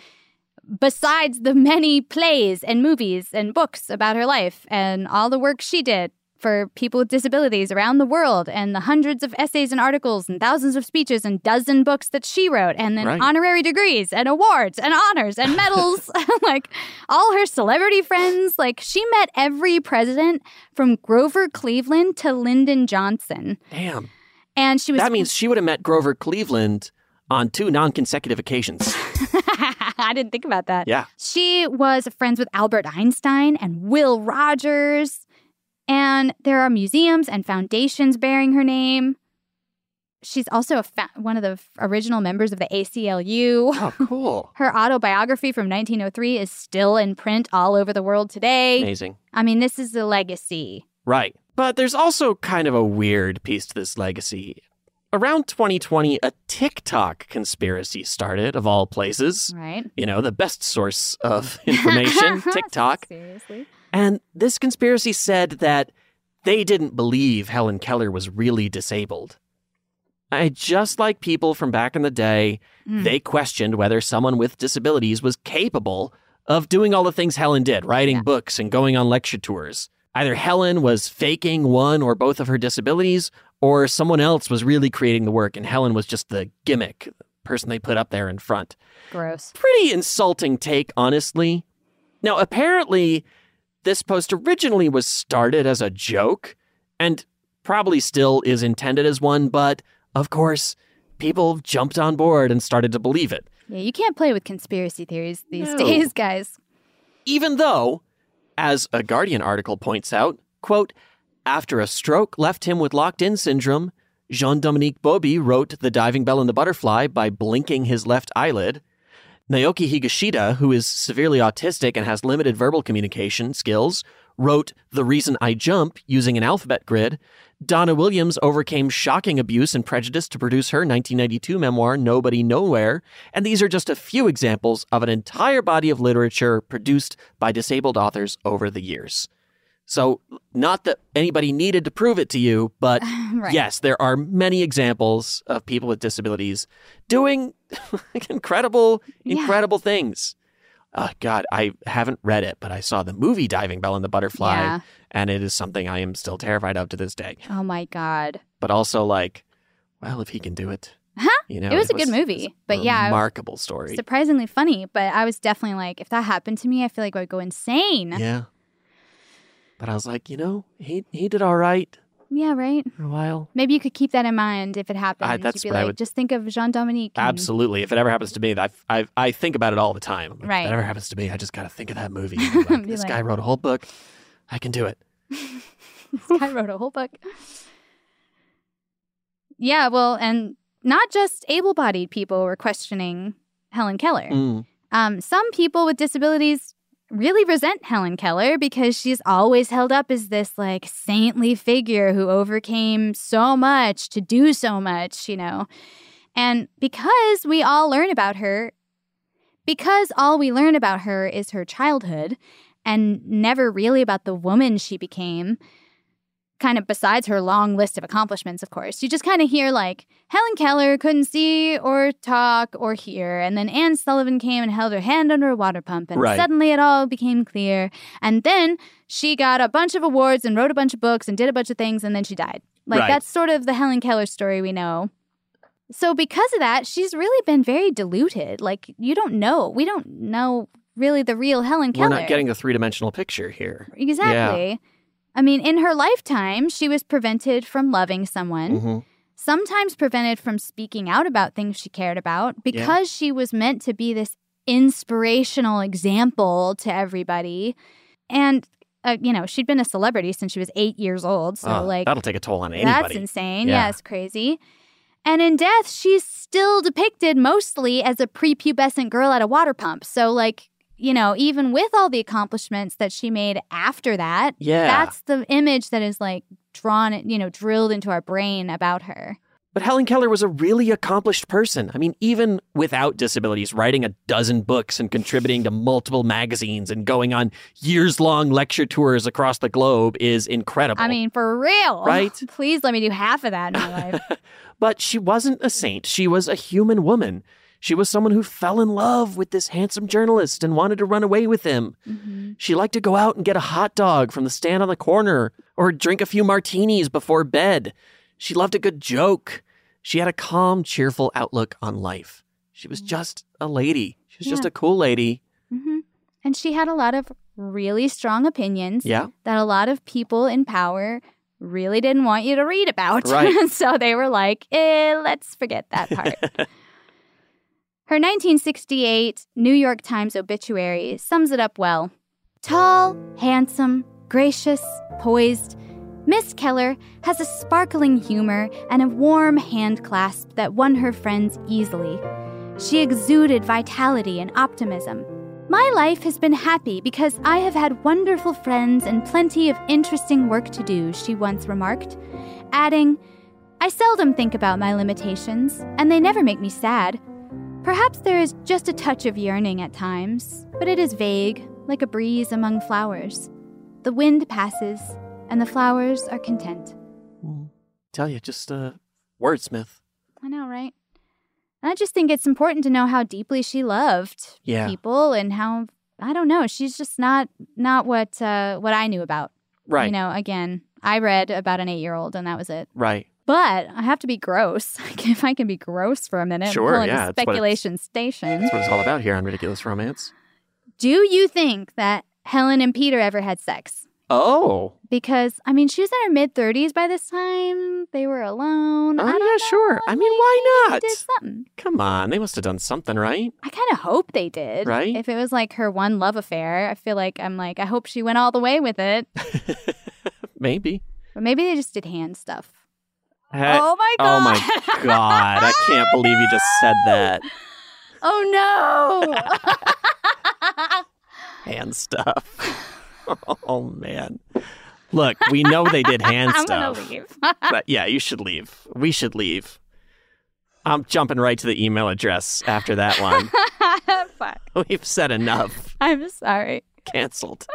besides the many plays and movies and books about her life and all the work she did for people with disabilities around the world and the hundreds of essays and articles and thousands of speeches and dozen books that she wrote and then Right. honorary degrees and awards and honors and medals (laughs) (laughs) like all her celebrity friends like she met every president from Grover Cleveland to Lyndon Johnson Damn. and she was That means she would have met Grover Cleveland on two non consecutive occasions. (laughs) (laughs) I didn't think about that. Yeah. She was friends with Albert Einstein and Will Rogers. And there are museums and foundations bearing her name. She's also a fa- one of the original members of the ACLU. Oh, cool. (laughs) her autobiography from 1903 is still in print all over the world today. Amazing. I mean, this is a legacy. Right. But there's also kind of a weird piece to this legacy. Around 2020, a TikTok conspiracy started, of all places. Right. You know, the best source of (laughs) information, (laughs) TikTok. Seriously? And this conspiracy said that they didn't believe Helen Keller was really disabled. I just like people from back in the day, Mm. they questioned whether someone with disabilities was capable of doing all the things Helen did, writing books and going on lecture tours. Either Helen was faking one or both of her disabilities, or someone else was really creating the work and Helen was just the gimmick, the person they put up there in front Gross. pretty insulting take, honestly. Now, apparently, this post originally was started as a joke and probably still is intended as one, but of course, people jumped on board and started to believe it. Yeah, you can't play with conspiracy theories these No. days, guys. Even though, as a Guardian article points out, quote, after a stroke left him with locked in syndrome, Jean Dominique Bauby wrote The Diving Bell and the Butterfly by blinking his left eyelid. Naoki Higashida, who is severely autistic and has limited verbal communication skills, wrote The Reason I Jump using an alphabet grid. Donna Williams overcame shocking abuse and prejudice to produce her 1992 memoir, Nobody Nowhere. And these are just a few examples of an entire body of literature produced by disabled authors over the years. So, not that anybody needed to prove it to you, but (laughs) Right. yes, there are many examples of people with disabilities doing (laughs) incredible, Yeah. incredible things. Oh, God, I haven't read it, but I saw the movie Diving Bell and the Butterfly, Yeah. and it is something I am still terrified of to this day. Oh my god. But also, like, well, if he can do it, Huh? you know, it was a was- good movie. But yeah, remarkable story. surprisingly funny. But I was definitely like, if that happened to me, I feel like I would go insane. Yeah. But I was like, you know, he he did all right Yeah, right. for a while. Maybe you could keep that in mind if it happens. I- You'd that's be what I would- just think of Jean Dominique. and- Absolutely. If it ever happens to me, I, I, I think about it all the time. I'm like, Right. If it ever happens to me, I just got to think of that movie. (laughs) and be like, Be this like- guy wrote a whole book. I can do it. (laughs) this guy wrote a whole book. Yeah, well, and not just able-bodied people were questioning Helen Keller. Mm. Um, some people with disabilities really resent Helen Keller because she's always held up as this like saintly figure who overcame so much to do so much, you know. And because we all learn about her, because all we learn about her is her childhood and never really about the woman she became, kind of besides her long list of accomplishments, of course, you just kind of hear like Helen Keller couldn't see or talk or hear. And then Anne Sullivan came and held her hand under a water pump. And Right. suddenly it all became clear. And then she got a bunch of awards and wrote a bunch of books and did a bunch of things. And then she died. Like Right. that's sort of the Helen Keller story we know. So because of that, she's really been very diluted. Like you don't know. We don't know really the real Helen Keller. We're not getting a three dimensional picture here. Exactly. I mean, in her lifetime, she was prevented from loving someone, Mhm. sometimes prevented from speaking out about things she cared about because she was meant to be this inspirational example to everybody. And, uh, you know, she'd been a celebrity since she was eight years old. So, Oh, like, that'll take a toll on anybody. that's insane. Yeah. Yeah. it's crazy. And in death, she's still depicted mostly as a prepubescent girl at a water pump. So, like, you know, even with all the accomplishments that she made after that, Yeah. that's the image that is like drawn, you know, drilled into our brain about her. But Helen Keller was a really accomplished person. I mean, even without disabilities, writing a dozen books and contributing to multiple magazines and going on years long lecture tours across the globe is incredible. I mean, for real. Right? (laughs) Please let me do half of that in my life. (laughs) But she wasn't a saint. She was a human woman. She was someone who fell in love with this handsome journalist and wanted to run away with him. She liked to go out and get a hot dog from the stand on the corner or drink a few martinis before bed. She loved a good joke. She had a calm, cheerful outlook on life. She was just a lady. She was just a cool lady. Mm-hmm. And she had a lot of really strong opinions Yeah. that a lot of people in power really didn't want you to read about. Right. (laughs) so they were like, eh, let's forget that part. (laughs) Her 1968 New York Times obituary sums it up well. Tall, handsome, gracious, poised, Miss Keller has a sparkling humor and a warm hand clasp that won her friends easily. She exuded vitality and optimism. My life has been happy because I have had wonderful friends and plenty of interesting work to do, she once remarked, adding, I seldom think about my limitations, and they never make me sad. Perhaps there is just a touch of yearning at times, but it is vague, like a breeze among flowers. The wind passes, and the flowers are content. Tell you, just a wordsmith. I know, right? And I just think it's important to know how deeply she loved Yeah. people and how I don't know. She's just not not what uh, what I knew about. Right. You know, again, I read about an eight year old and that was it. Right. But I have to be gross. (laughs) if I can be gross for a minute, Sure, yeah, speculation station. That's what it's all about here on Ridiculous Romance. Do you think that Helen and Peter ever had sex? Oh. Because I mean, she was in her mid thirties by this time. They were alone. Oh, yeah, sure. I mean, why not? did something. Come on, they must have done something, right? I kind of hope they did. Right? If it was like her one love affair, I feel like I'm like, I hope she went all the way with it. (laughs) Maybe. But maybe they just did hand stuff. Hey- Oh my god! Oh (laughs) my god! I can't believe you just said that. Oh no! (laughs) Hand stuff. (laughs) Oh man. Look, we know they did hand I'm stuff. gonna leave. but yeah, you should leave. We should leave. I'm jumping right to the email address after that one. We've said enough. I'm sorry. Cancelled.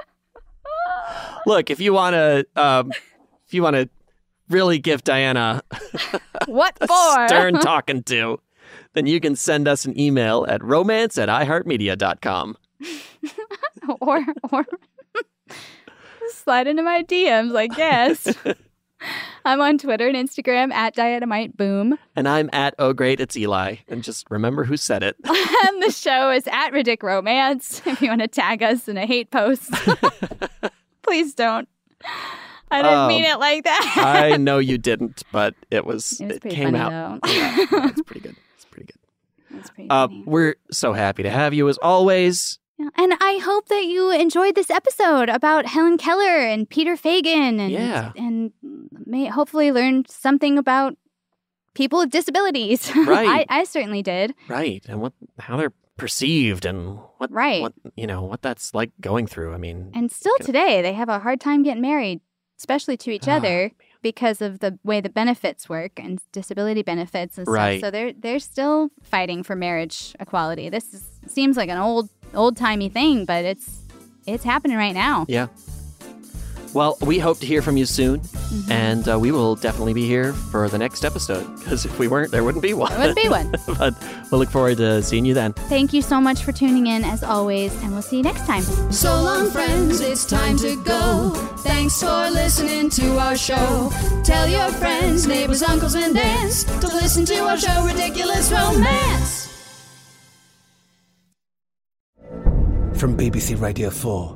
Look, if you want to, um, if you want to really give Diana (laughs) what for? stern talking to, then you can send us an email at romance at iheartmedia.com. (laughs) or or (laughs) slide into my DMs, I guess. I'm on Twitter and Instagram at Dynamite Boom. And I'm at Oh Great, it's Eli. And just remember who said it. and the show is at Ridic Romance. If you want to tag us in a hate post, please don't. I didn't mean Um, it like that. I (laughs) know you didn't, but it was, It was it came funny, out. though. Yeah, it's pretty (laughs) good. It's pretty good. That's pretty Uh, we're so happy to have you as always. And I hope that you enjoyed this episode about Helen Keller and Peter Fagan and Yeah. and may hopefully learn something about people with disabilities. (laughs) Right. I, I certainly did. Right. And what how they're perceived and what Right. what you know, what that's like going through. I mean And still today, they have a hard time getting married, especially to each ah, other because of the way the benefits work and disability benefits and stuff. Right. So they're they're still fighting for marriage equality. This is, seems like an old old timey thing, but it's it's happening right now. Yeah. Well, we hope to hear from you soon, Mm-hmm. and uh, we will definitely be here for the next episode. Because if we weren't, there wouldn't be one. There wouldn't be one. (laughs) but we'll look forward to seeing you then. Thank you so much for tuning in as always, and we'll see you next time. So long, friends, it's time to go. Thanks for listening to our show. Tell your friends, neighbors, uncles, and aunts to listen to our show, Ridiculous Romance. From BBC Radio 4,